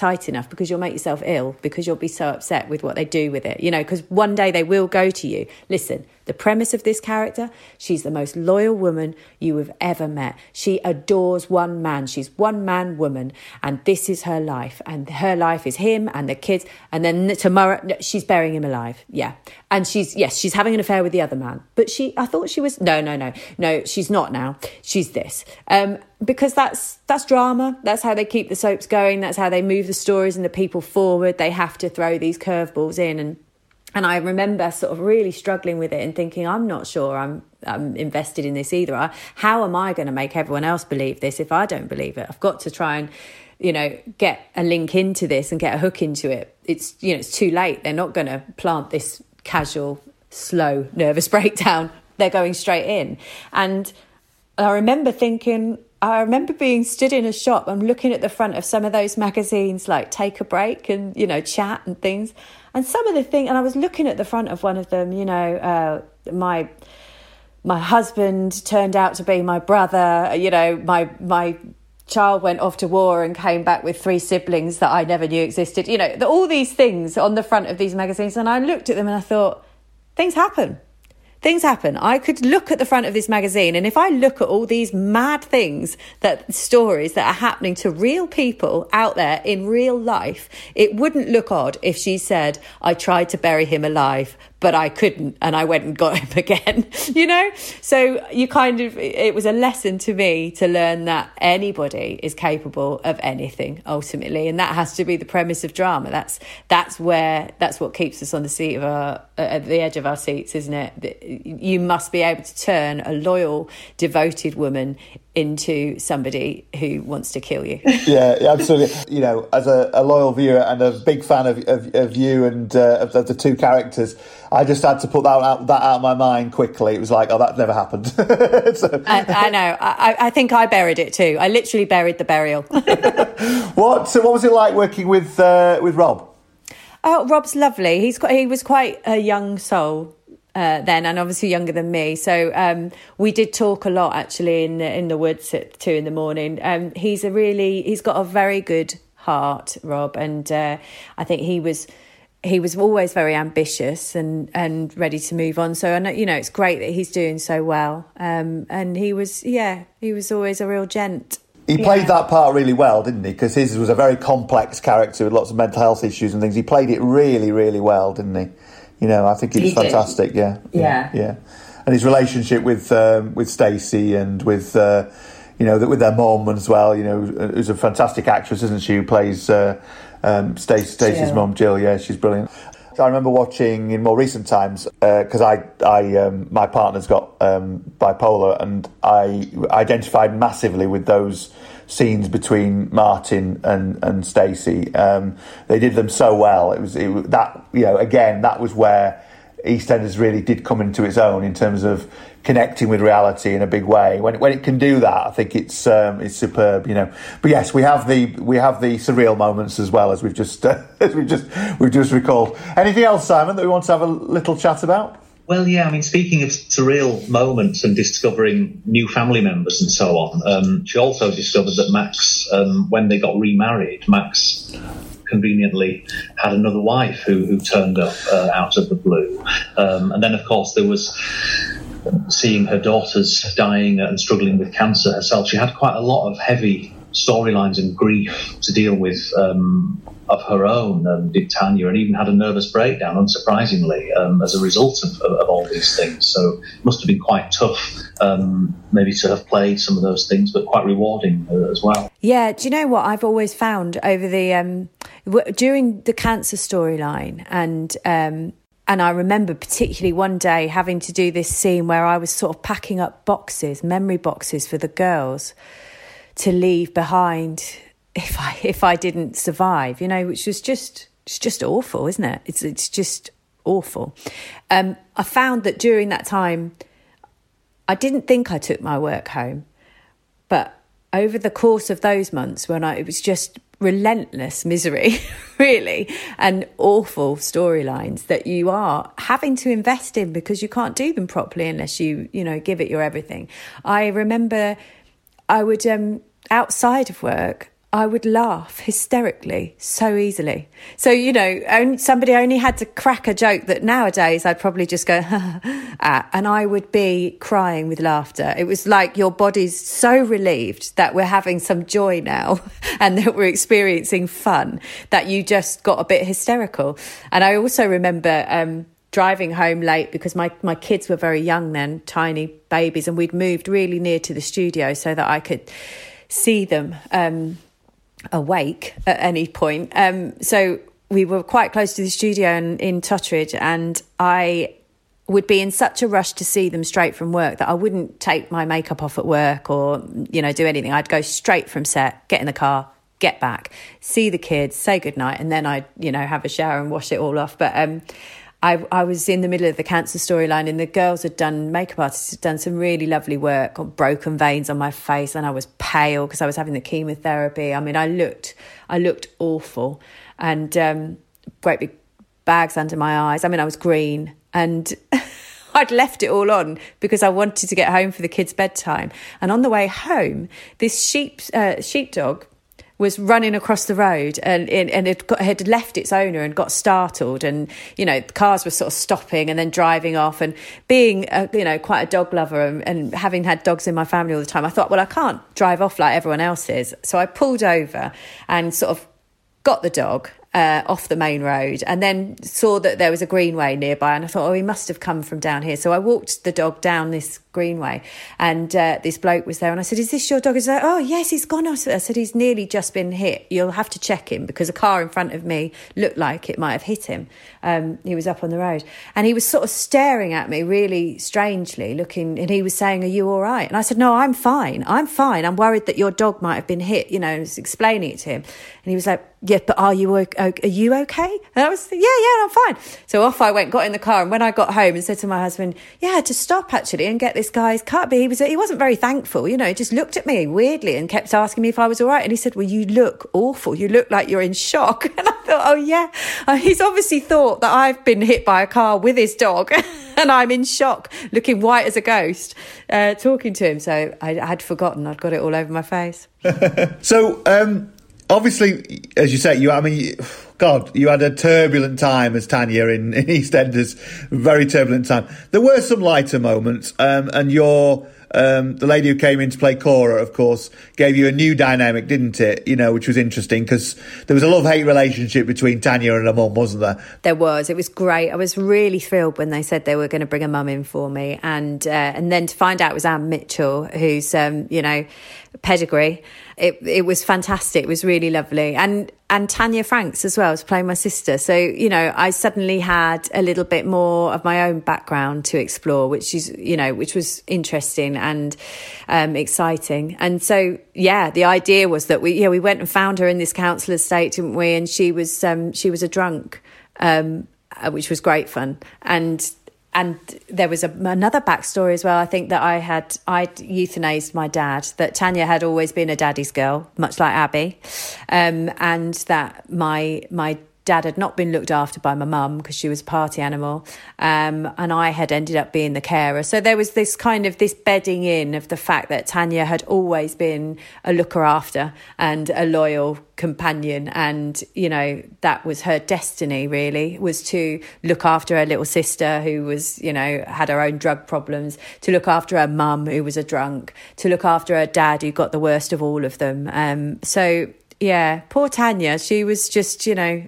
tight enough because you'll make yourself ill because you'll be so upset with what they do with it. You know because one day they will go to you. Listen the premise of this character she's the most loyal woman you have ever met. She adores one man. She's one man woman, and this is her life. And her life is him and the kids. And then tomorrow, she's burying him alive. Yeah. And she's, yes, she's having an affair with the other man. But she, I thought she was, no, no, no, no, she's not now. She's this. Um, because that's that's drama. That's how they keep the soaps going. That's how they move the stories and the people forward. They have to throw these curveballs in and and I remember sort of really struggling with it and thinking, I'm not sure I'm, I'm invested in this either. How am I going to make everyone else believe this if I don't believe it? I've got to try and, you know, get a link into this and get a hook into it. It's, you know, it's too late. They're not going to plant this casual, slow, nervous breakdown. They're going straight in. And I remember thinking, I remember being stood in a shop and looking at the front of some of those magazines, like Take a Break and, you know, Chat and things. And some of the thing, and I was looking at the front of one of them, you know, uh, my my husband turned out to be my brother, you know, my my child went off to war and came back with three siblings that I never knew existed. You know, all these things on the front of these magazines, and I looked at them and I thought, things happen things happen. I could look at the front of this magazine, and if I look at all these mad things that stories that are happening to real people out there in real life, it wouldn't look odd if she said, I tried to bury him alive, but I couldn't, and I went and got him again, you know? So you kind of, it was a lesson to me to learn that anybody is capable of anything ultimately, and that has to be the premise of drama. That's, that's where, that's what keeps us on the seat of our, at the edge of our seats, isn't it? You must be able to turn a loyal, devoted woman into somebody who wants to kill you. yeah, absolutely. You know, as a, a, loyal viewer and a big fan of, of, of you and uh, of, of, the two characters, I just had to put that out, that out of my mind quickly. It was like, oh, that never happened. so. I, I, know. I, I, think I buried it too. I literally buried the burial. what? So, what was it like working with uh, with Rob? Oh, Rob's lovely. He's quite, he was quite a young soul uh, then, and obviously younger than me. So um, we did talk a lot actually in the, in the woods at two in the morning. Um, he's a really he's got a very good heart, Rob, and uh, I think he was he was always very ambitious and and ready to move on. So I know you know it's great that he's doing so well. Um, and he was yeah he was always a real gent. He played yeah. that part really well, didn't he? Because his was a very complex character with lots of mental health issues and things. He played it really, really well, didn't he? You know, I think it's fantastic. Yeah, yeah, yeah. And his relationship with um, with Stacey and with uh, you know with their mom as well. You know, who's a fantastic actress, isn't she? Who plays uh, um, Stacey's mom, Jill. Yeah, she's brilliant. I remember watching in more recent times because uh, I, I, um, my partner's got um, bipolar, and I identified massively with those scenes between Martin and and Stacey. Um, they did them so well. It was it, that you know again that was where EastEnders really did come into its own in terms of connecting with reality in a big way. When when it can do that, I think it's um, it's superb. You know, but yes, we have the we have the surreal moments as well as we've just uh, as we've just we've just recalled. Anything else, Simon, that we want to have a little chat about? Well, yeah, I mean, speaking of surreal moments and discovering new family members and so on, um, she also discovered that Max, um, when they got remarried, Max conveniently had another wife who, who turned up uh, out of the blue. Um, and then, of course, there was seeing her daughters dying and struggling with cancer herself. She had quite a lot of heavy storylines and grief to deal with um, of her own, um, did Tanya, and even had a nervous breakdown, unsurprisingly, um, as a result of, of, all these things. So it must have been quite tough, um, maybe to have played some of those things, but quite rewarding uh, as well. Yeah, do you know what I've always found over the um, during the cancer storyline and. And I remember particularly one day having to do this scene where I was sort of packing up boxes, memory boxes for the girls to leave behind if I if I didn't survive, you know, which was just it's just awful, isn't it? It's it's just awful. Um, I found that during that time, I didn't think I took my work home, but over the course of those months when I it was just relentless misery, really, and awful storylines that you are having to invest in because you can't do them properly unless you you know give it your everything. I remember I would um outside of work, I would laugh hysterically so easily. So, you know, somebody only had to crack a joke that nowadays I'd probably just go, at, and I would be crying with laughter. It was like your body's so relieved that we're having some joy now and that we're experiencing fun that you just got a bit hysterical. And I also remember, um, driving home late because my, my kids were very young then, tiny babies, and we'd moved really near to the studio so that I could see them um, awake at any point. Um, so we were quite close to the studio in, in Totteridge, and I would be in such a rush to see them straight from work that I wouldn't take my makeup off at work or you know do anything. I'd go straight from set, get in the car, get back, see the kids, say goodnight, and then I'd you know have a shower and wash it all off. But um, I, I was in the middle of the cancer storyline, and the girls had done makeup artists had done some really lovely work on broken veins on my face, and I was pale because I was having the chemotherapy. I mean, I looked I looked awful, and um, great big bags under my eyes. I mean, I was green, and I'd left it all on because I wanted to get home for the kids' bedtime. And on the way home, this sheep uh, sheepdog was running across the road and and it got, had left its owner and got startled and you know cars were sort of stopping and then driving off. And being a, you know quite a dog lover and, and having had dogs in my family all the time I thought well I can't drive off like everyone else is. So I pulled over and sort of got the dog uh, off the main road and then saw that there was a greenway nearby. And I thought, oh, he must have come from down here. So I walked the dog down this greenway and uh, this bloke was there and I said, is this your dog? He's like, oh, yes, he's gone. I said, he's nearly just been hit. You'll have to check him because a car in front of me looked like it might have hit him. Um, he was up on the road and he was sort of staring at me really strangely looking and he was saying, are you all right? And I said, no, I'm fine. I'm fine. I'm worried that your dog might have been hit, you know, and I was explaining it to him. And he was like, yeah, but are you okay? Are you okay? And I was, yeah, yeah, I'm fine. So off I went, got in the car, and when I got home and said to my husband, yeah, to stop actually and get this guy's cut. But he was, he wasn't very thankful, you know. He just looked at me weirdly and kept asking me if I was all right. And he said, well, you look awful. You look like you're in shock. And I thought, oh yeah, uh, he's obviously thought that I've been hit by a car with his dog, and I'm in shock, looking white as a ghost, uh, talking to him. So I, had forgotten. I'd got it all over my face. so. um obviously, as you say, you. I mean, God, you had a turbulent time as Tanya in, in EastEnders. Very turbulent time. There were some lighter moments, um, and your um, the lady who came in to play Cora, of course, gave you a new dynamic, didn't it? You know, which was interesting because there was a love hate relationship between Tanya and her mum, wasn't there? There was. It was great. I was really thrilled when they said they were going to bring a mum in for me, and uh, and then to find out it was Ann Mitchell, who's um, you know pedigree. It it was fantastic. It was really lovely, and and Tanya Franks as well was playing my sister. So you know, I suddenly had a little bit more of my own background to explore, which is you know, which was interesting and um, exciting. And so yeah, the idea was that we yeah we went and found her in this council estate, didn't we? And she was um, she was a drunk. Um, uh, which was great fun. And and there was a, another backstory as well. I think that I had I euthanized my dad. That Tanya had always been a daddy's girl, much like Abi, um, and that my my dad had not been looked after by my mum because she was a party animal um, and i had ended up being the carer. So there was this kind of this bedding in of the fact that tanya had always been a looker after and a loyal companion. And you know that was her destiny really was to look after her little sister who was you know had her own drug problems to look after her mum who was a drunk to look after her dad who got the worst of all of them. Um, so yeah poor tanya. She was just you know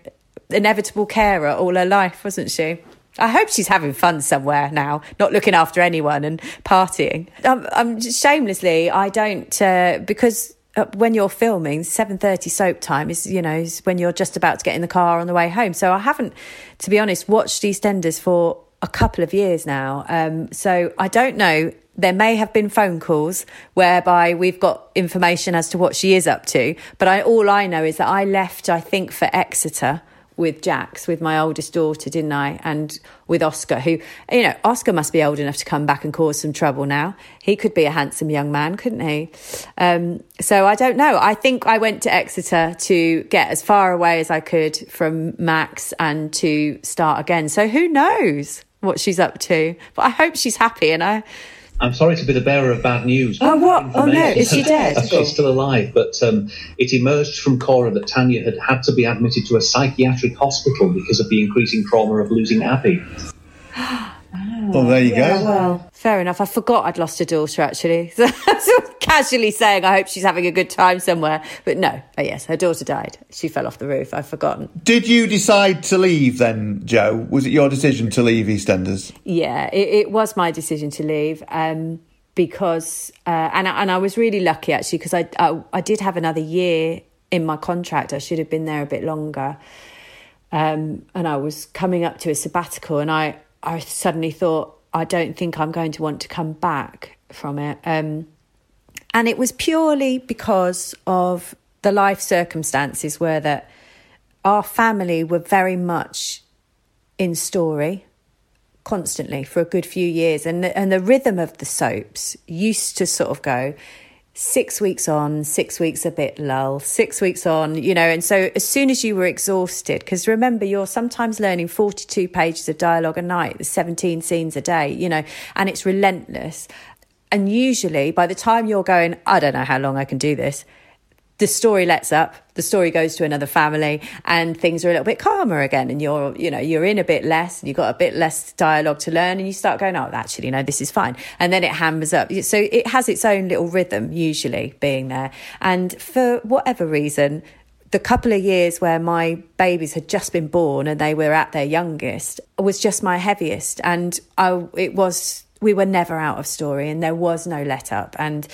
inevitable carer all her life, wasn't she? I hope she's having fun somewhere now, not looking after anyone and partying. I'm, I'm shamelessly, I don't uh, because uh, when you're filming, seven thirty soap time is you know is when you're just about to get in the car on the way home. So I haven't, to be honest, watched EastEnders for a couple of years now. Um, so I don't know. There may have been phone calls whereby we've got information as to what she is up to, but I, all I know is that I left, I think, for Exeter with Jax, with my oldest daughter, didn't I? And with Oscar, who, you know, Oscar must be old enough to come back and cause some trouble now. He could be a handsome young man, couldn't he? Um, so I don't know. I think I went to Exeter to get as far away as I could from Max and to start again. So who knows what she's up to? But I hope she's happy and I. I'm sorry to be the bearer of bad news. Oh, what? Oh, no. Is she dead? She's still alive, but um, it emerged from Cora that Tanya had had to be admitted to a psychiatric hospital because of the increasing trauma of losing Abi. Well, there you Yeah, go. well, fair enough. I forgot I'd lost a daughter actually. So, so casually saying I hope she's having a good time somewhere. But no, oh, yes, her daughter died. She fell off the roof. I've forgotten. Did you decide to leave then, Jo? Was it your decision to leave EastEnders? Yeah, it, it was my decision to leave. Um, because uh, and I, and I was really lucky actually because I, I I did have another year in my contract. I should have been there a bit longer. Um, and I was coming up to a sabbatical, and I I suddenly thought I don't think I'm going to want to come back from it. Um, and it was purely because of the life circumstances were that our family were very much in story constantly for a good few years and the, and the rhythm of the soaps used to sort of go six weeks on six weeks a bit lull six weeks on you know and so as soon as you were exhausted because remember you're sometimes learning 42 pages of dialogue a night 17 scenes a day you know and it's relentless. And usually by the time you're going i don't know how long i can do this the story lets up the story goes to another family and things are a little bit calmer again and you're you know you're in a bit less and you've got a bit less dialogue to learn and you start going oh actually no this is fine. And then it hammers up. So it has its own little rhythm usually being there. And for whatever reason the couple of years where my babies had just been born and they were at their youngest was just my heaviest. And I it was we were never out of story and there was no let up. And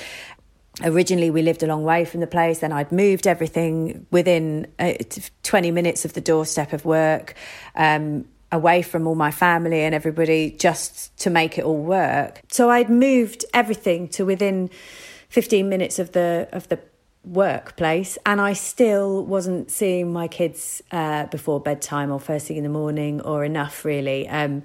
originally we lived a long way from the place then i'd moved everything within uh, 20 minutes of the doorstep of work um, away from all my family and everybody just to make it all work. So i'd moved everything to within 15 minutes of the of the workplace and i still wasn't seeing my kids uh, before bedtime or first thing in the morning or enough really. Um,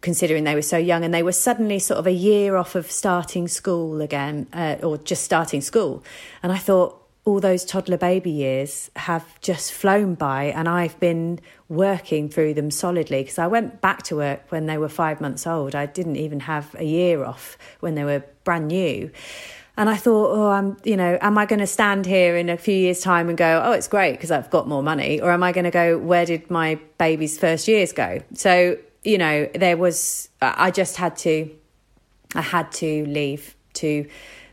considering they were so young and they were suddenly sort of a year off of starting school again uh, or just starting school and i thought all those toddler baby years have just flown by and i've been working through them solidly because i went back to work when they were five months old i didn't even have a year off when they were brand new and I thought, oh, I'm, you know, am I going to stand here in a few years' time and go, oh, it's great because I've got more money? Or am I going to go, where did my baby's first years go? So you know, there was, I just had to, I had to leave to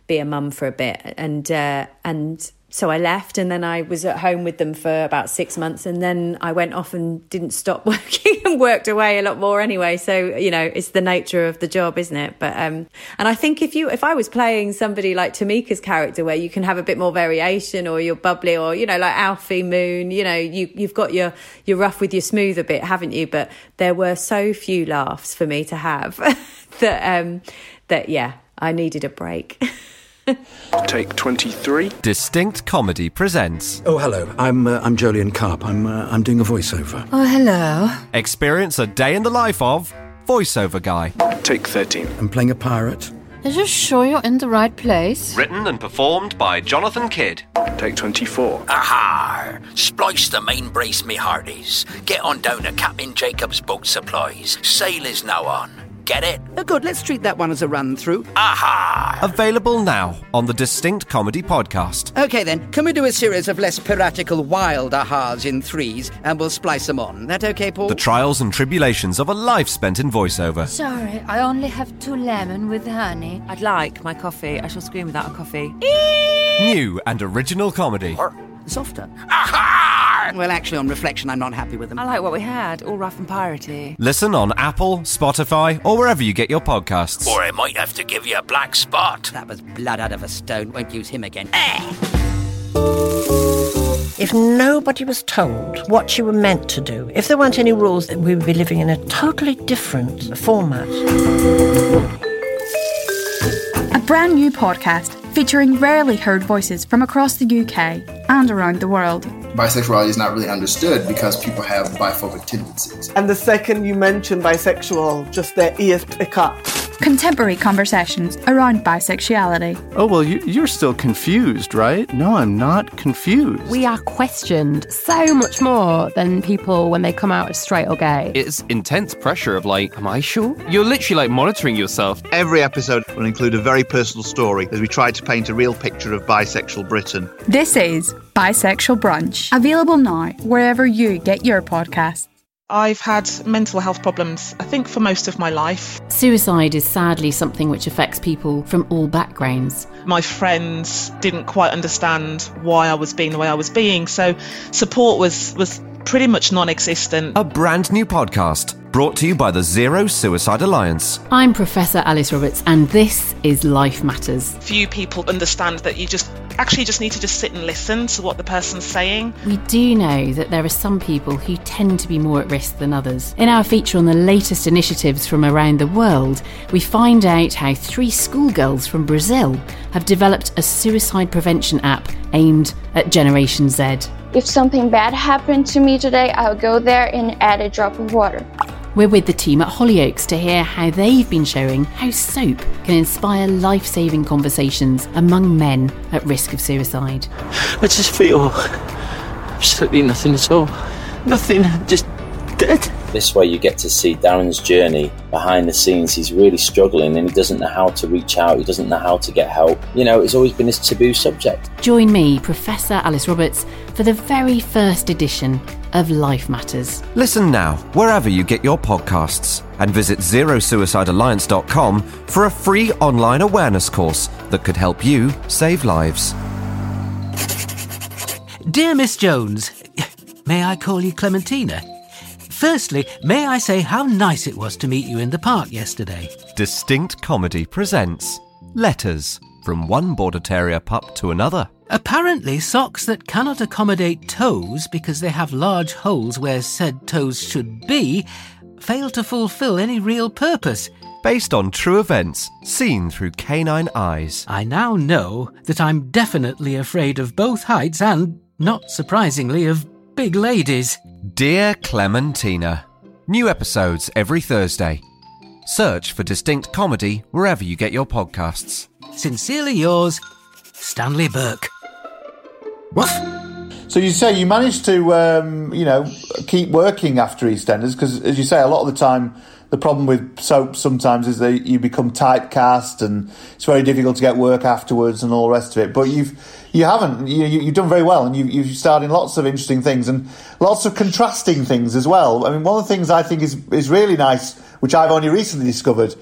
be a mum for a bit. And, uh, and so I left and then I was at home with them for about six months and then I went off and didn't stop working and worked away a lot more anyway. So, you know, it's the nature of the job, isn't it? But, um, and I think if you, if I was playing somebody like Tamika's character where you can have a bit more variation or you're bubbly or, you know, like Alfie Moon, you know, you, you've got your, your rough with your smooth a bit, haven't you? But there were so few laughs for me to have that, um, that yeah, I needed a break. Take 23. Distinct Comedy presents Oh, hello. I'm uh, I'm Jolien Carp. I'm uh, I'm doing a voiceover. Oh, hello. Experience a day in the life of Voiceover Guy. Take 13. I'm playing a pirate. Are you sure you're in the right place? Written and performed by Jonathan Kidd. Take 24. Aha! Splice the main brace, me hearties. Get on down to Captain Jacob's Boat Supplies. Sail is now on. Get it? Oh, good. Let's treat that one as a run through. Aha! Available now on the Distinct Comedy Podcast. Okay, then. Can we do a series of less piratical wild ahas in threes and we'll splice them on? That okay, Paul? The trials and tribulations of a life spent in voiceover. Sorry, I only have two lemon with honey. I'd like my coffee. I shall scream without a coffee. New and original comedy. Softer. Well, actually, on reflection, I'm not happy with them. I like what we had, all rough and piratey. Listen on Apple, Spotify, or wherever you get your podcasts. Or I might have to give you a black spot. That was blood out of a stone. Won't use him again. Eh! If nobody was told what you were meant to do, if there weren't any rules, then we would be living in a totally different format. A brand new podcast featuring rarely heard voices from across the UK and around the world. Bisexuality is not really understood because people have biphobic tendencies. And the second you mention bisexual, just their ears pick up. Contemporary conversations around bisexuality. Oh, well, you, you're still confused, right? No, I'm not confused. We are questioned so much more than people when they come out as straight or gay. It's intense pressure of like, am I sure? You're literally like monitoring yourself. Every episode will include a very personal story as we try to paint a real picture of bisexual Britain. This is Bisexual Brunch, available now wherever you get your podcasts. I've had mental health problems, I think, for most of my life. Suicide is sadly something which affects people from all backgrounds. My friends didn't quite understand why I was being the way I was being, so support was, was pretty much non existent. A brand new podcast brought to you by the Zero Suicide Alliance. I'm Professor Alice Roberts, and this is Life Matters. Few people understand that you just actually just need to just sit and listen to what the person's saying. We do know that there are some people who tend to be more at risk than others. In our feature on the latest initiatives from around the world, we find out how three schoolgirls from Brazil have developed a suicide prevention app aimed at Generation Z. If something bad happened to me today, I'll go there and add a drop of water. We're with the team at Hollyoaks to hear how they've been showing how soap can inspire life saving conversations among men at risk of suicide. I just feel absolutely nothing at all. Nothing, just dead. This way, you get to see Darren's journey behind the scenes. He's really struggling and he doesn't know how to reach out, he doesn't know how to get help. You know, it's always been his taboo subject. Join me, Professor Alice Roberts, for the very first edition of Life Matters. Listen now, wherever you get your podcasts, and visit zerosuicidealliance.com for a free online awareness course that could help you save lives. Dear Miss Jones, may I call you Clementina? Firstly, may I say how nice it was to meet you in the park yesterday? Distinct Comedy presents Letters from one Border Terrier pup to another. Apparently, socks that cannot accommodate toes because they have large holes where said toes should be fail to fulfill any real purpose. Based on true events seen through canine eyes. I now know that I'm definitely afraid of both heights and, not surprisingly, of big ladies. Dear Clementina. New episodes every Thursday. Search for Distinct Comedy wherever you get your podcasts. Sincerely yours, Stanley Burke. So you say you managed to, um, you know, keep working after EastEnders because, as you say, a lot of the time the problem with soap sometimes is that you become typecast and it's very difficult to get work afterwards and all the rest of it. But you've you haven't you, you've done very well and you, you've starred in lots of interesting things and lots of contrasting things as well. I mean, one of the things I think is is really nice, which I've only recently discovered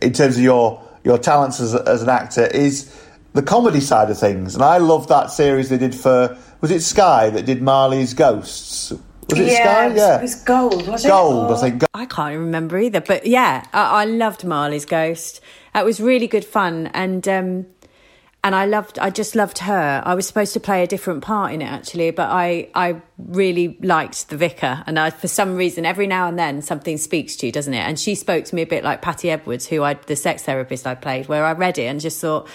in terms of your your talents as, as an actor, is the comedy side of things. And I love that series they did for was it Sky that did Marley's Ghosts. Was it yeah, Sky? It was, yeah, it was gold. Was Gold, it? I think. I can't even remember either. But yeah, I, I loved Marley's Ghost. It was really good fun, and um, and I loved. I just loved her. I was supposed to play a different part in it actually, but I I really liked the vicar, and I, for some reason, every now and then something speaks to you, doesn't it? And she spoke to me a bit like Patty Edwards, who I the sex therapist I played, where I read it and just thought.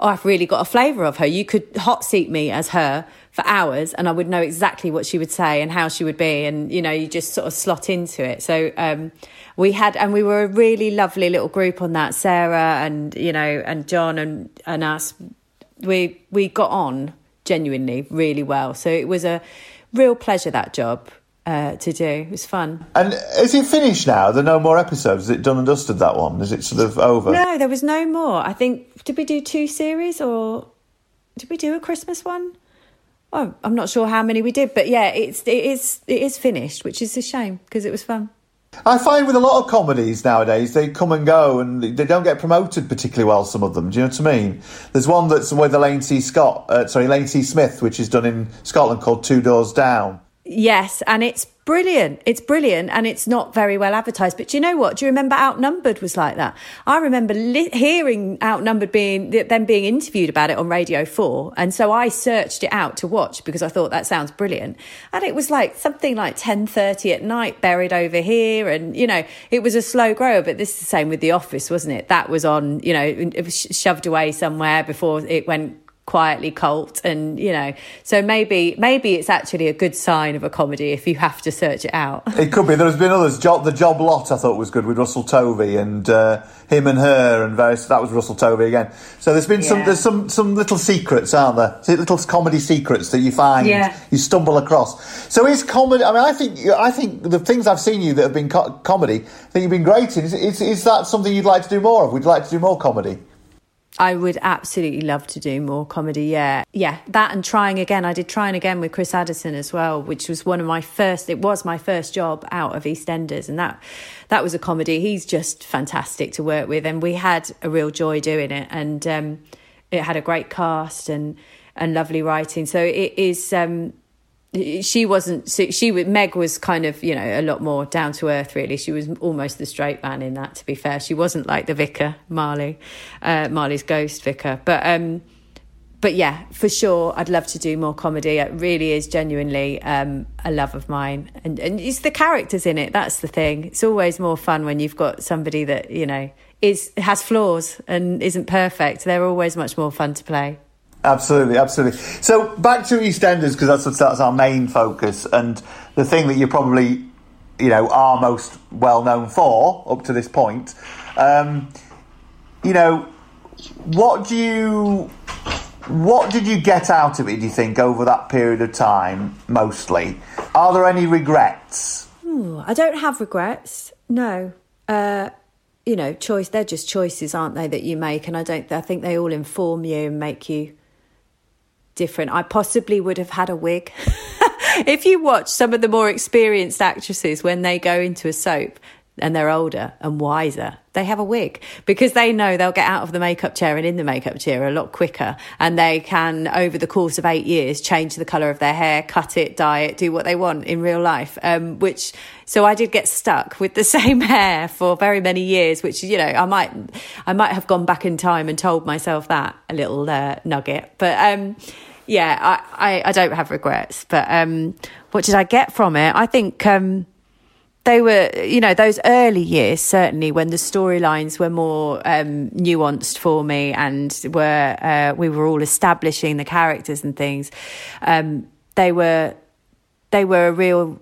Oh, I've really got a flavour of her. You could hot seat me as her for hours and I would know exactly what she would say and how she would be. And, you know, you just sort of slot into it. So, um, we had, and we were a really lovely little group on that. Sarah and, you know, and John and, and us, we, we got on genuinely really well. So it was a real pleasure, that job. Uh, to do. It was fun. And is it finished now? There are no more episodes. Is it done and dusted? That one is it sort of over? No, there was no more. I think did we do two series or did we do a Christmas one? Oh, I'm not sure how many we did, but yeah, it's it is it is finished, which is a shame because it was fun. I find with a lot of comedies nowadays, they come and go and they don't get promoted particularly well. Some of them, do you know what I mean? There's one that's with Elaine C. Scott, uh, sorry, Elaine C. Smith, which is done in Scotland called Two Doors Down. Yes, and it's brilliant. It's brilliant, and it's not very well advertised. But do you know what? Do you remember Outnumbered was like that? I remember li- hearing Outnumbered being them being interviewed about it on Radio Four, and so I searched it out to watch because I thought that sounds brilliant. And it was like something like ten thirty at night, buried over here, and you know it was a slow grower. But this is the same with The Office, wasn't it? That was on, you know, it was shoved away somewhere before it went quietly cult and you know so maybe maybe it's actually a good sign of a comedy if you have to search it out. It could be. There's been others. Job the job lot i thought was good with russell tovey and uh, him and her and various that was russell tovey again. So there's been yeah. some there's some some little secrets aren't there? Little comedy secrets that you find yeah. you stumble across. So is comedy i mean i think i think the things i've seen you that have been co- comedy that you've been great in. Is, is, is that something you'd like to do more of? Would you like to do more comedy I would absolutely love to do more comedy. Yeah. Yeah. That and trying again. I did trying again with Chris Addison as well, which was one of my first, it was my first job out of EastEnders. And that, that was a comedy. He's just fantastic to work with. And we had a real joy doing it. And, um, it had a great cast and, and lovely writing. So it is, um, she wasn't she meg was kind of you know a lot more down to earth really. She was almost the straight man in that to be fair. She wasn't like the vicar marley uh, marley's ghost vicar. But um but yeah for sure i'd love to do more comedy. It really is genuinely um, a love of mine. And and it's the characters in it that's the thing. It's always more fun when you've got somebody that you know is has flaws and isn't perfect. They're always much more fun to play Absolutely, absolutely. So back to EastEnders because that's that's our main focus, and the thing that you probably, you know, are most well known for up to this point. Um, you know, what do you, what did you get out of it? Do you think over that period of time, mostly? Are there any regrets? Ooh, I don't have regrets. No. Uh, you know, choice. They're just choices, aren't they, that you make? And I don't. I think they all inform you and make you different. I possibly would have had a wig. if you watch some of the more experienced actresses when they go into a soap and they're older and wiser, they have a wig because they know they'll get out of the makeup chair and in the makeup chair a lot quicker. And they can, over the course of eight years, change the colour of their hair, cut it, dye it, do what they want in real life. Um, which, so I did get stuck with the same hair for very many years, which, you know, I might, I might have gone back in time and told myself that a little uh, nugget. But, um, yeah, I, I, I, don't have regrets. But um, what did I get from it? I think um, they were, you know, those early years, certainly when the storylines were more um, nuanced for me and were uh, we were all establishing the characters and things. Um, they were they were a real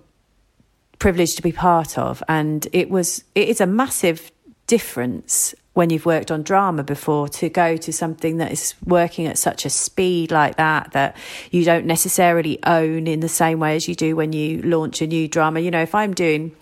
privilege to be part of, and it was it is a massive difference when you've worked on drama before to go to something that is working at such a speed like that that you don't necessarily own in the same way as you do when you launch a new drama. You know, if I'm doing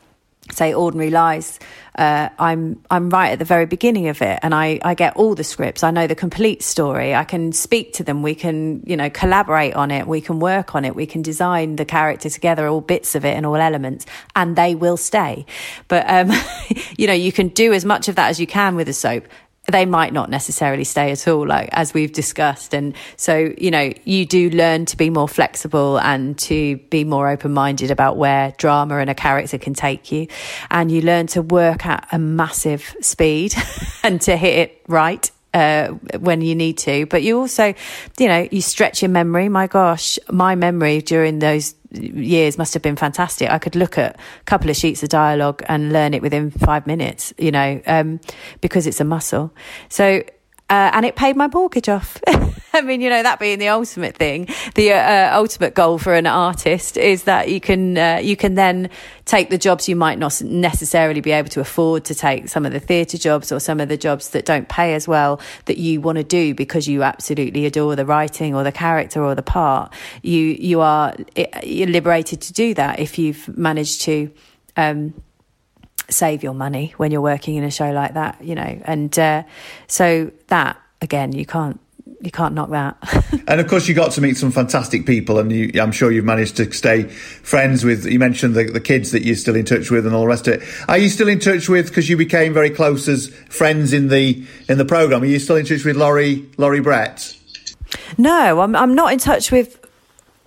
say ordinary lies uh, i'm i'm right at the very beginning of it and i i get all the scripts. I know the complete story. I can speak to them. We can you know collaborate on it. We can work on it. We can design the character together all bits of it and all elements and they will stay. But um, you know you can do as much of that as you can with a soap they might not necessarily stay at all, like as we've discussed. And so, you know, you do learn to be more flexible and to be more open minded about where drama and a character can take you. And you learn to work at a massive speed and to hit it right. Uh, when you need to, but you also, you know, you stretch your memory. My gosh, my memory during those years must have been fantastic. I could look at a couple of sheets of dialogue and learn it within five minutes, you know, um, because it's a muscle. So, uh, and it paid my mortgage off. I mean, you know, that being the ultimate thing, the uh, uh, ultimate goal for an artist is that you can uh, you can then take the jobs you might not necessarily be able to afford to take, some of the theatre jobs or some of the jobs that don't pay as well that you want to do because you absolutely adore the writing or the character or the part. You you are you're liberated to do that if you've managed to. Um, save your money when you're working in a show like that, you know. And uh, so that again, you can't you can't knock that. and of course, you got to meet some fantastic people, and you, I'm sure you've managed to stay friends with. You mentioned the, the kids that you're still in touch with, and all the rest of it. Are you still in touch with? Because you became very close as friends in the in the program. Are you still in touch with Laurie Laurie Brett? No, I'm I'm not in touch with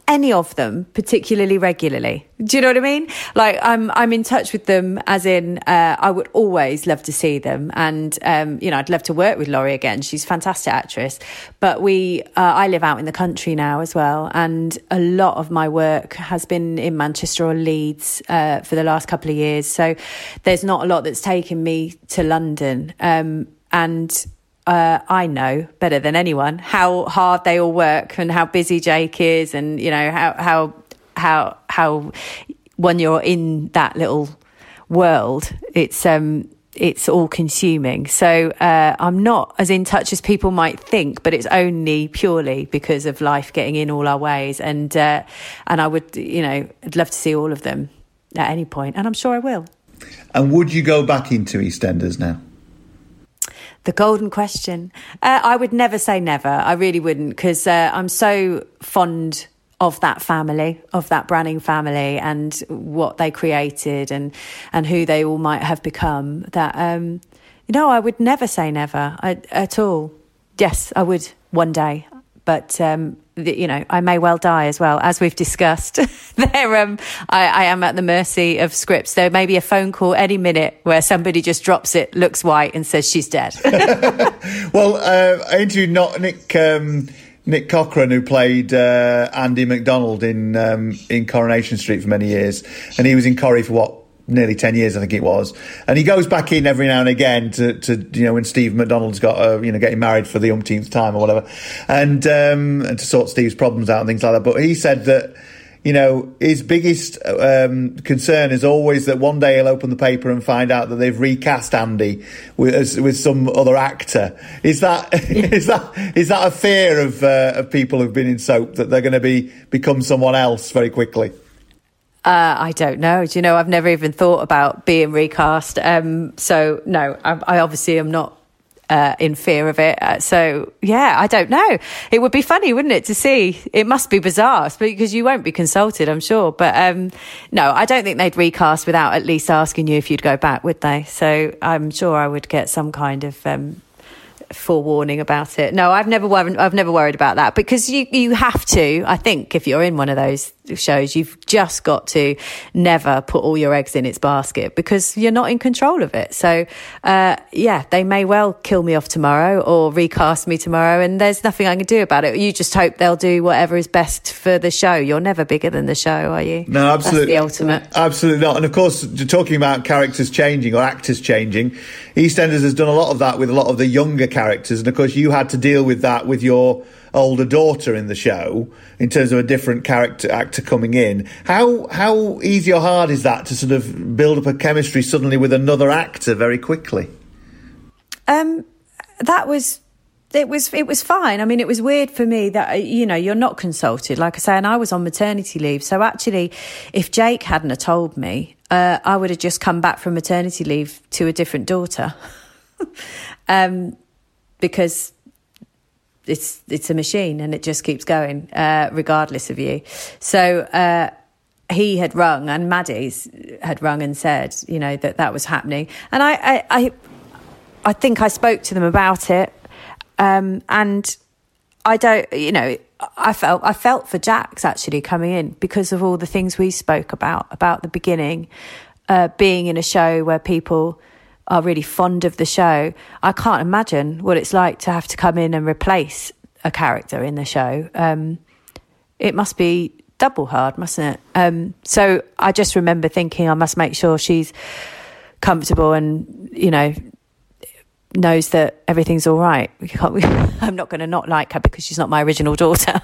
any of them particularly regularly. Do you know what I mean? Like I'm I'm in touch with them as in uh, I would always love to see them, and um, you know I'd love to work with Laurie again. She's a fantastic actress, but we uh, I live out in the country now as well, and a lot of my work has been in Manchester or Leeds uh, for the last couple of years. So there's not a lot that's taken me to London, um, and uh, I know better than anyone how hard they all work and how busy Jake is, and you know how how how how when you're in that little world, it's um it's all consuming. So uh, I'm not as in touch as people might think, but it's only purely because of life getting in all our ways. And uh, and I would, you know, I'd love to see all of them at any point, and I'm sure I will. And would you go back into EastEnders now? The golden question. Uh, I would never say never. I really wouldn't because uh, I'm so fond of that family, of that Branning family, and what they created, and and who they all might have become. That um, you know, I would never say never I, at all. Yes, I would one day, but um, you know, I may well die as well, as we've discussed. there, um, I, I, am at the mercy of scripts. There may be a phone call any minute where somebody just drops it, looks white, and says she's dead. well, uh, I interviewed not Nick. Um, Nick Cochrane, who played uh, Andy McDonald in um, in Coronation Street for many years, and he was in Corrie for what nearly 10 years, I think it was. And he goes back in every now and again to, to you know, when Steve McDonald's got, uh, you know, getting married for the umpteenth time or whatever, and, um, and to sort Steve's problems out and things like that. But he said that, you know, his biggest um, concern is always that one day he'll open the paper and find out that they've recast Andy with, with some other actor. Is that is that is that a fear of uh, of people who've been in soap that they're going to be become someone else very quickly? Uh, I don't know. Do you know? I've never even thought about being recast. Um, so no, I, I, obviously am not uh, in fear of it. Uh, so yeah, I don't know. It would be funny, wouldn't it, to see? It must be bizarre because you won't be consulted, I'm sure. But um, no, I don't think they'd recast without at least asking you if you'd go back, would they? So I'm sure I would get some kind of um, forewarning about it. No, I've never worried. I've never worried about that because you you have to. I think if you're in one of those shows, you've just got to never put all your eggs in its basket because you're not in control of it. So, uh, yeah, they may well kill me off tomorrow or recast me tomorrow, and there's nothing I can do about it. You just hope they'll do whatever is best for the show. You're never bigger than the show, are you? No, absolutely. That's the ultimate. Absolutely not. And of course, talking about characters changing or actors changing, EastEnders has done a lot of that with a lot of the younger characters, and of course, you had to deal with that with your older daughter in the show in terms of a different character actor coming in. How how easy or hard is that to sort of build up a chemistry suddenly with another actor very quickly? Um, that was it was it was fine. I mean, it was weird for me that you know you're not consulted, like I say, and I was on maternity leave. So actually, if Jake hadn't have told me, uh, I would have just come back from maternity leave to a different daughter, um, because it's it's a machine and it just keeps going uh, regardless of you. So uh, he had rung and Maddie's had rung and said, you know, that that was happening, and I I I, I think I spoke to them about it, um, and I don't, you know. I felt I felt for Jack's actually coming in because of all the things we spoke about about the beginning, uh, being in a show where people are really fond of the show, I can't imagine what it's like to have to come in and replace a character in the show. Um, it must be double hard, mustn't it? Um, so I just remember thinking I must make sure she's comfortable and, you know, knows that everything's all right. We can't, we, I'm not going to not like her because she's not my original daughter.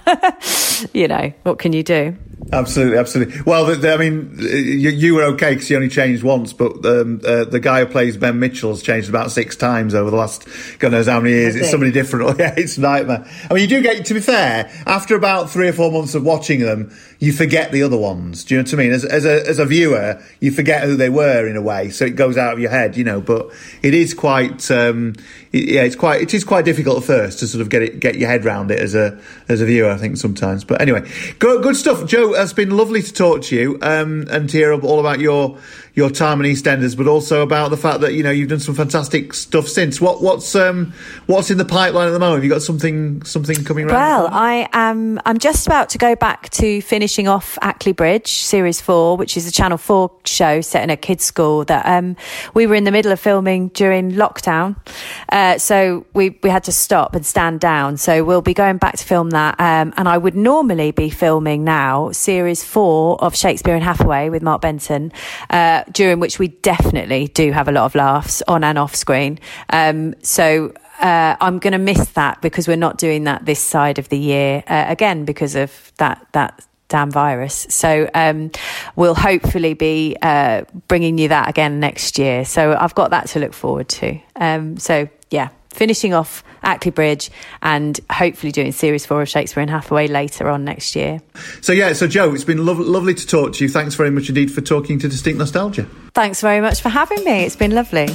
you know, what can you do? Absolutely, absolutely. Well, the, the, I mean, you, you were okay because you only changed once, but um, uh, the guy who plays Ben Mitchell has changed about six times over the last God knows how many years. It's somebody different. yeah, it's a nightmare. I mean, you do get, to be fair, after about three or four months of watching them, you forget the other ones. Do you know what I mean? As, as, a, as a viewer, you forget who they were in a way, so it goes out of your head, you know. But it is quite, um, yeah, it's quite, it is quite difficult at first to sort of get it, get your head around it as a as a viewer. I think sometimes. But anyway, good, good stuff, Jo. It's been lovely to talk to you um, and to hear all about your your time in EastEnders, but also about the fact that you know you've done some fantastic stuff since. What what's um what's in the pipeline at the moment? Have you got something something coming? Well, I am. I'm just about to go back to finishing off Ackley Bridge series four, which is a Channel Four show set in a kids' school that um we were in the middle of filming during lockdown, uh, so we we had to stop and stand down. So we'll be going back to film that, um, and I would normally be filming now series four of Shakespeare and Hathaway with Mark Benton. Uh, during which we definitely do have a lot of laughs on and off screen. Um, so uh, I'm going to miss that because we're not doing that this side of the year uh, again because of that that damn virus. So um, we'll hopefully be uh, bringing you that again next year. So I've got that to look forward to. Um, so yeah, finishing off Ackley Bridge and hopefully doing series four of Shakespeare and Hathaway later on next year. So yeah, so Jo, it's been lo- lovely to talk to you. Thanks very much indeed for talking to Distinct Nostalgia. Thanks very much for having me. It's been lovely.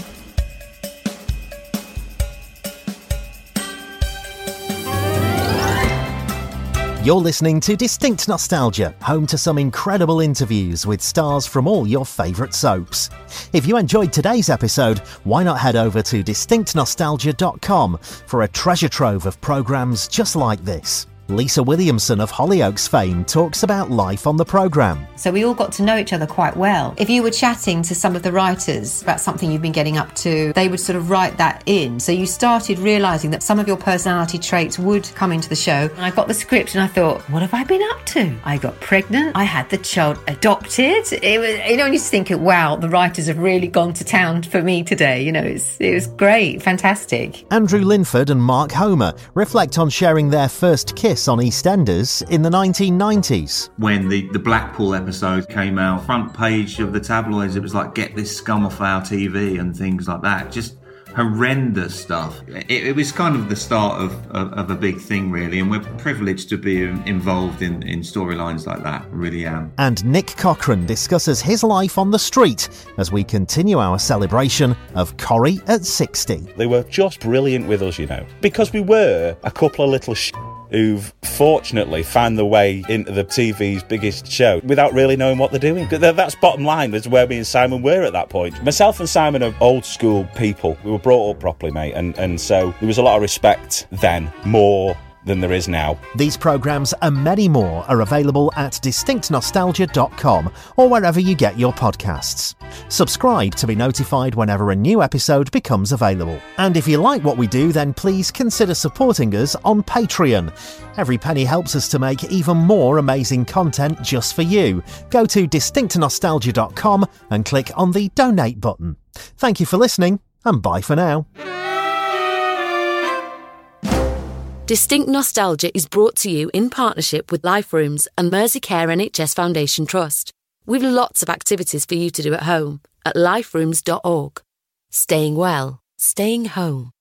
You're listening to Distinct Nostalgia, home to some incredible interviews with stars from all your favourite soaps. If you enjoyed today's episode, why not head over to distinctnostalgia.com for a treasure trove of programmes just like this. Lisa Williamson of Hollyoaks fame talks about life on the programme. So we all got to know each other quite well. If you were chatting to some of the writers about something you've been getting up to, they would sort of write that in. So you started realising that some of your personality traits would come into the show. And I got the script and I thought, what have I been up to? I got pregnant. I had the child adopted. It was, you know, you just think, wow, the writers have really gone to town for me today. You know, it's, it was great, fantastic. Andrew Lynford and Mark Homer reflect on sharing their first kiss on EastEnders in the 1990s. When the, the Blackpool episode came out, front page of the tabloids, it was like, get this scum off our TV and things like that. Just horrendous stuff. It, it, was kind of the start of, of, of, a big thing, really, and we're privileged to be involved in, in storylines like that. Really am. And Nick Cochrane discusses his life on the street as we continue our celebration of Corrie at 60. They were just brilliant with us, you know, because we were a couple of little sh- who've fortunately found their way into the TV's biggest show without really knowing what they're doing. That's bottom line, is where me and Simon were at that point. Myself and Simon are old school people. We were brought up properly, mate, and, and so there was a lot of respect then, more than there is now. These programmes and many more are available at distinctnostalgia.com or wherever you get your podcasts. Subscribe to be notified whenever a new episode becomes available. And if you like what we do, then please consider supporting us on Patreon. Every penny helps us to make even more amazing content just for you. Go to distinctnostalgia.com and click on the donate button. Thank you for listening, and bye for now. Distinct Nostalgia is brought to you in partnership with Life Rooms and Merseycare NHS Foundation Trust. We've lots of activities for you to do at home at liferooms.org. Staying well, staying home.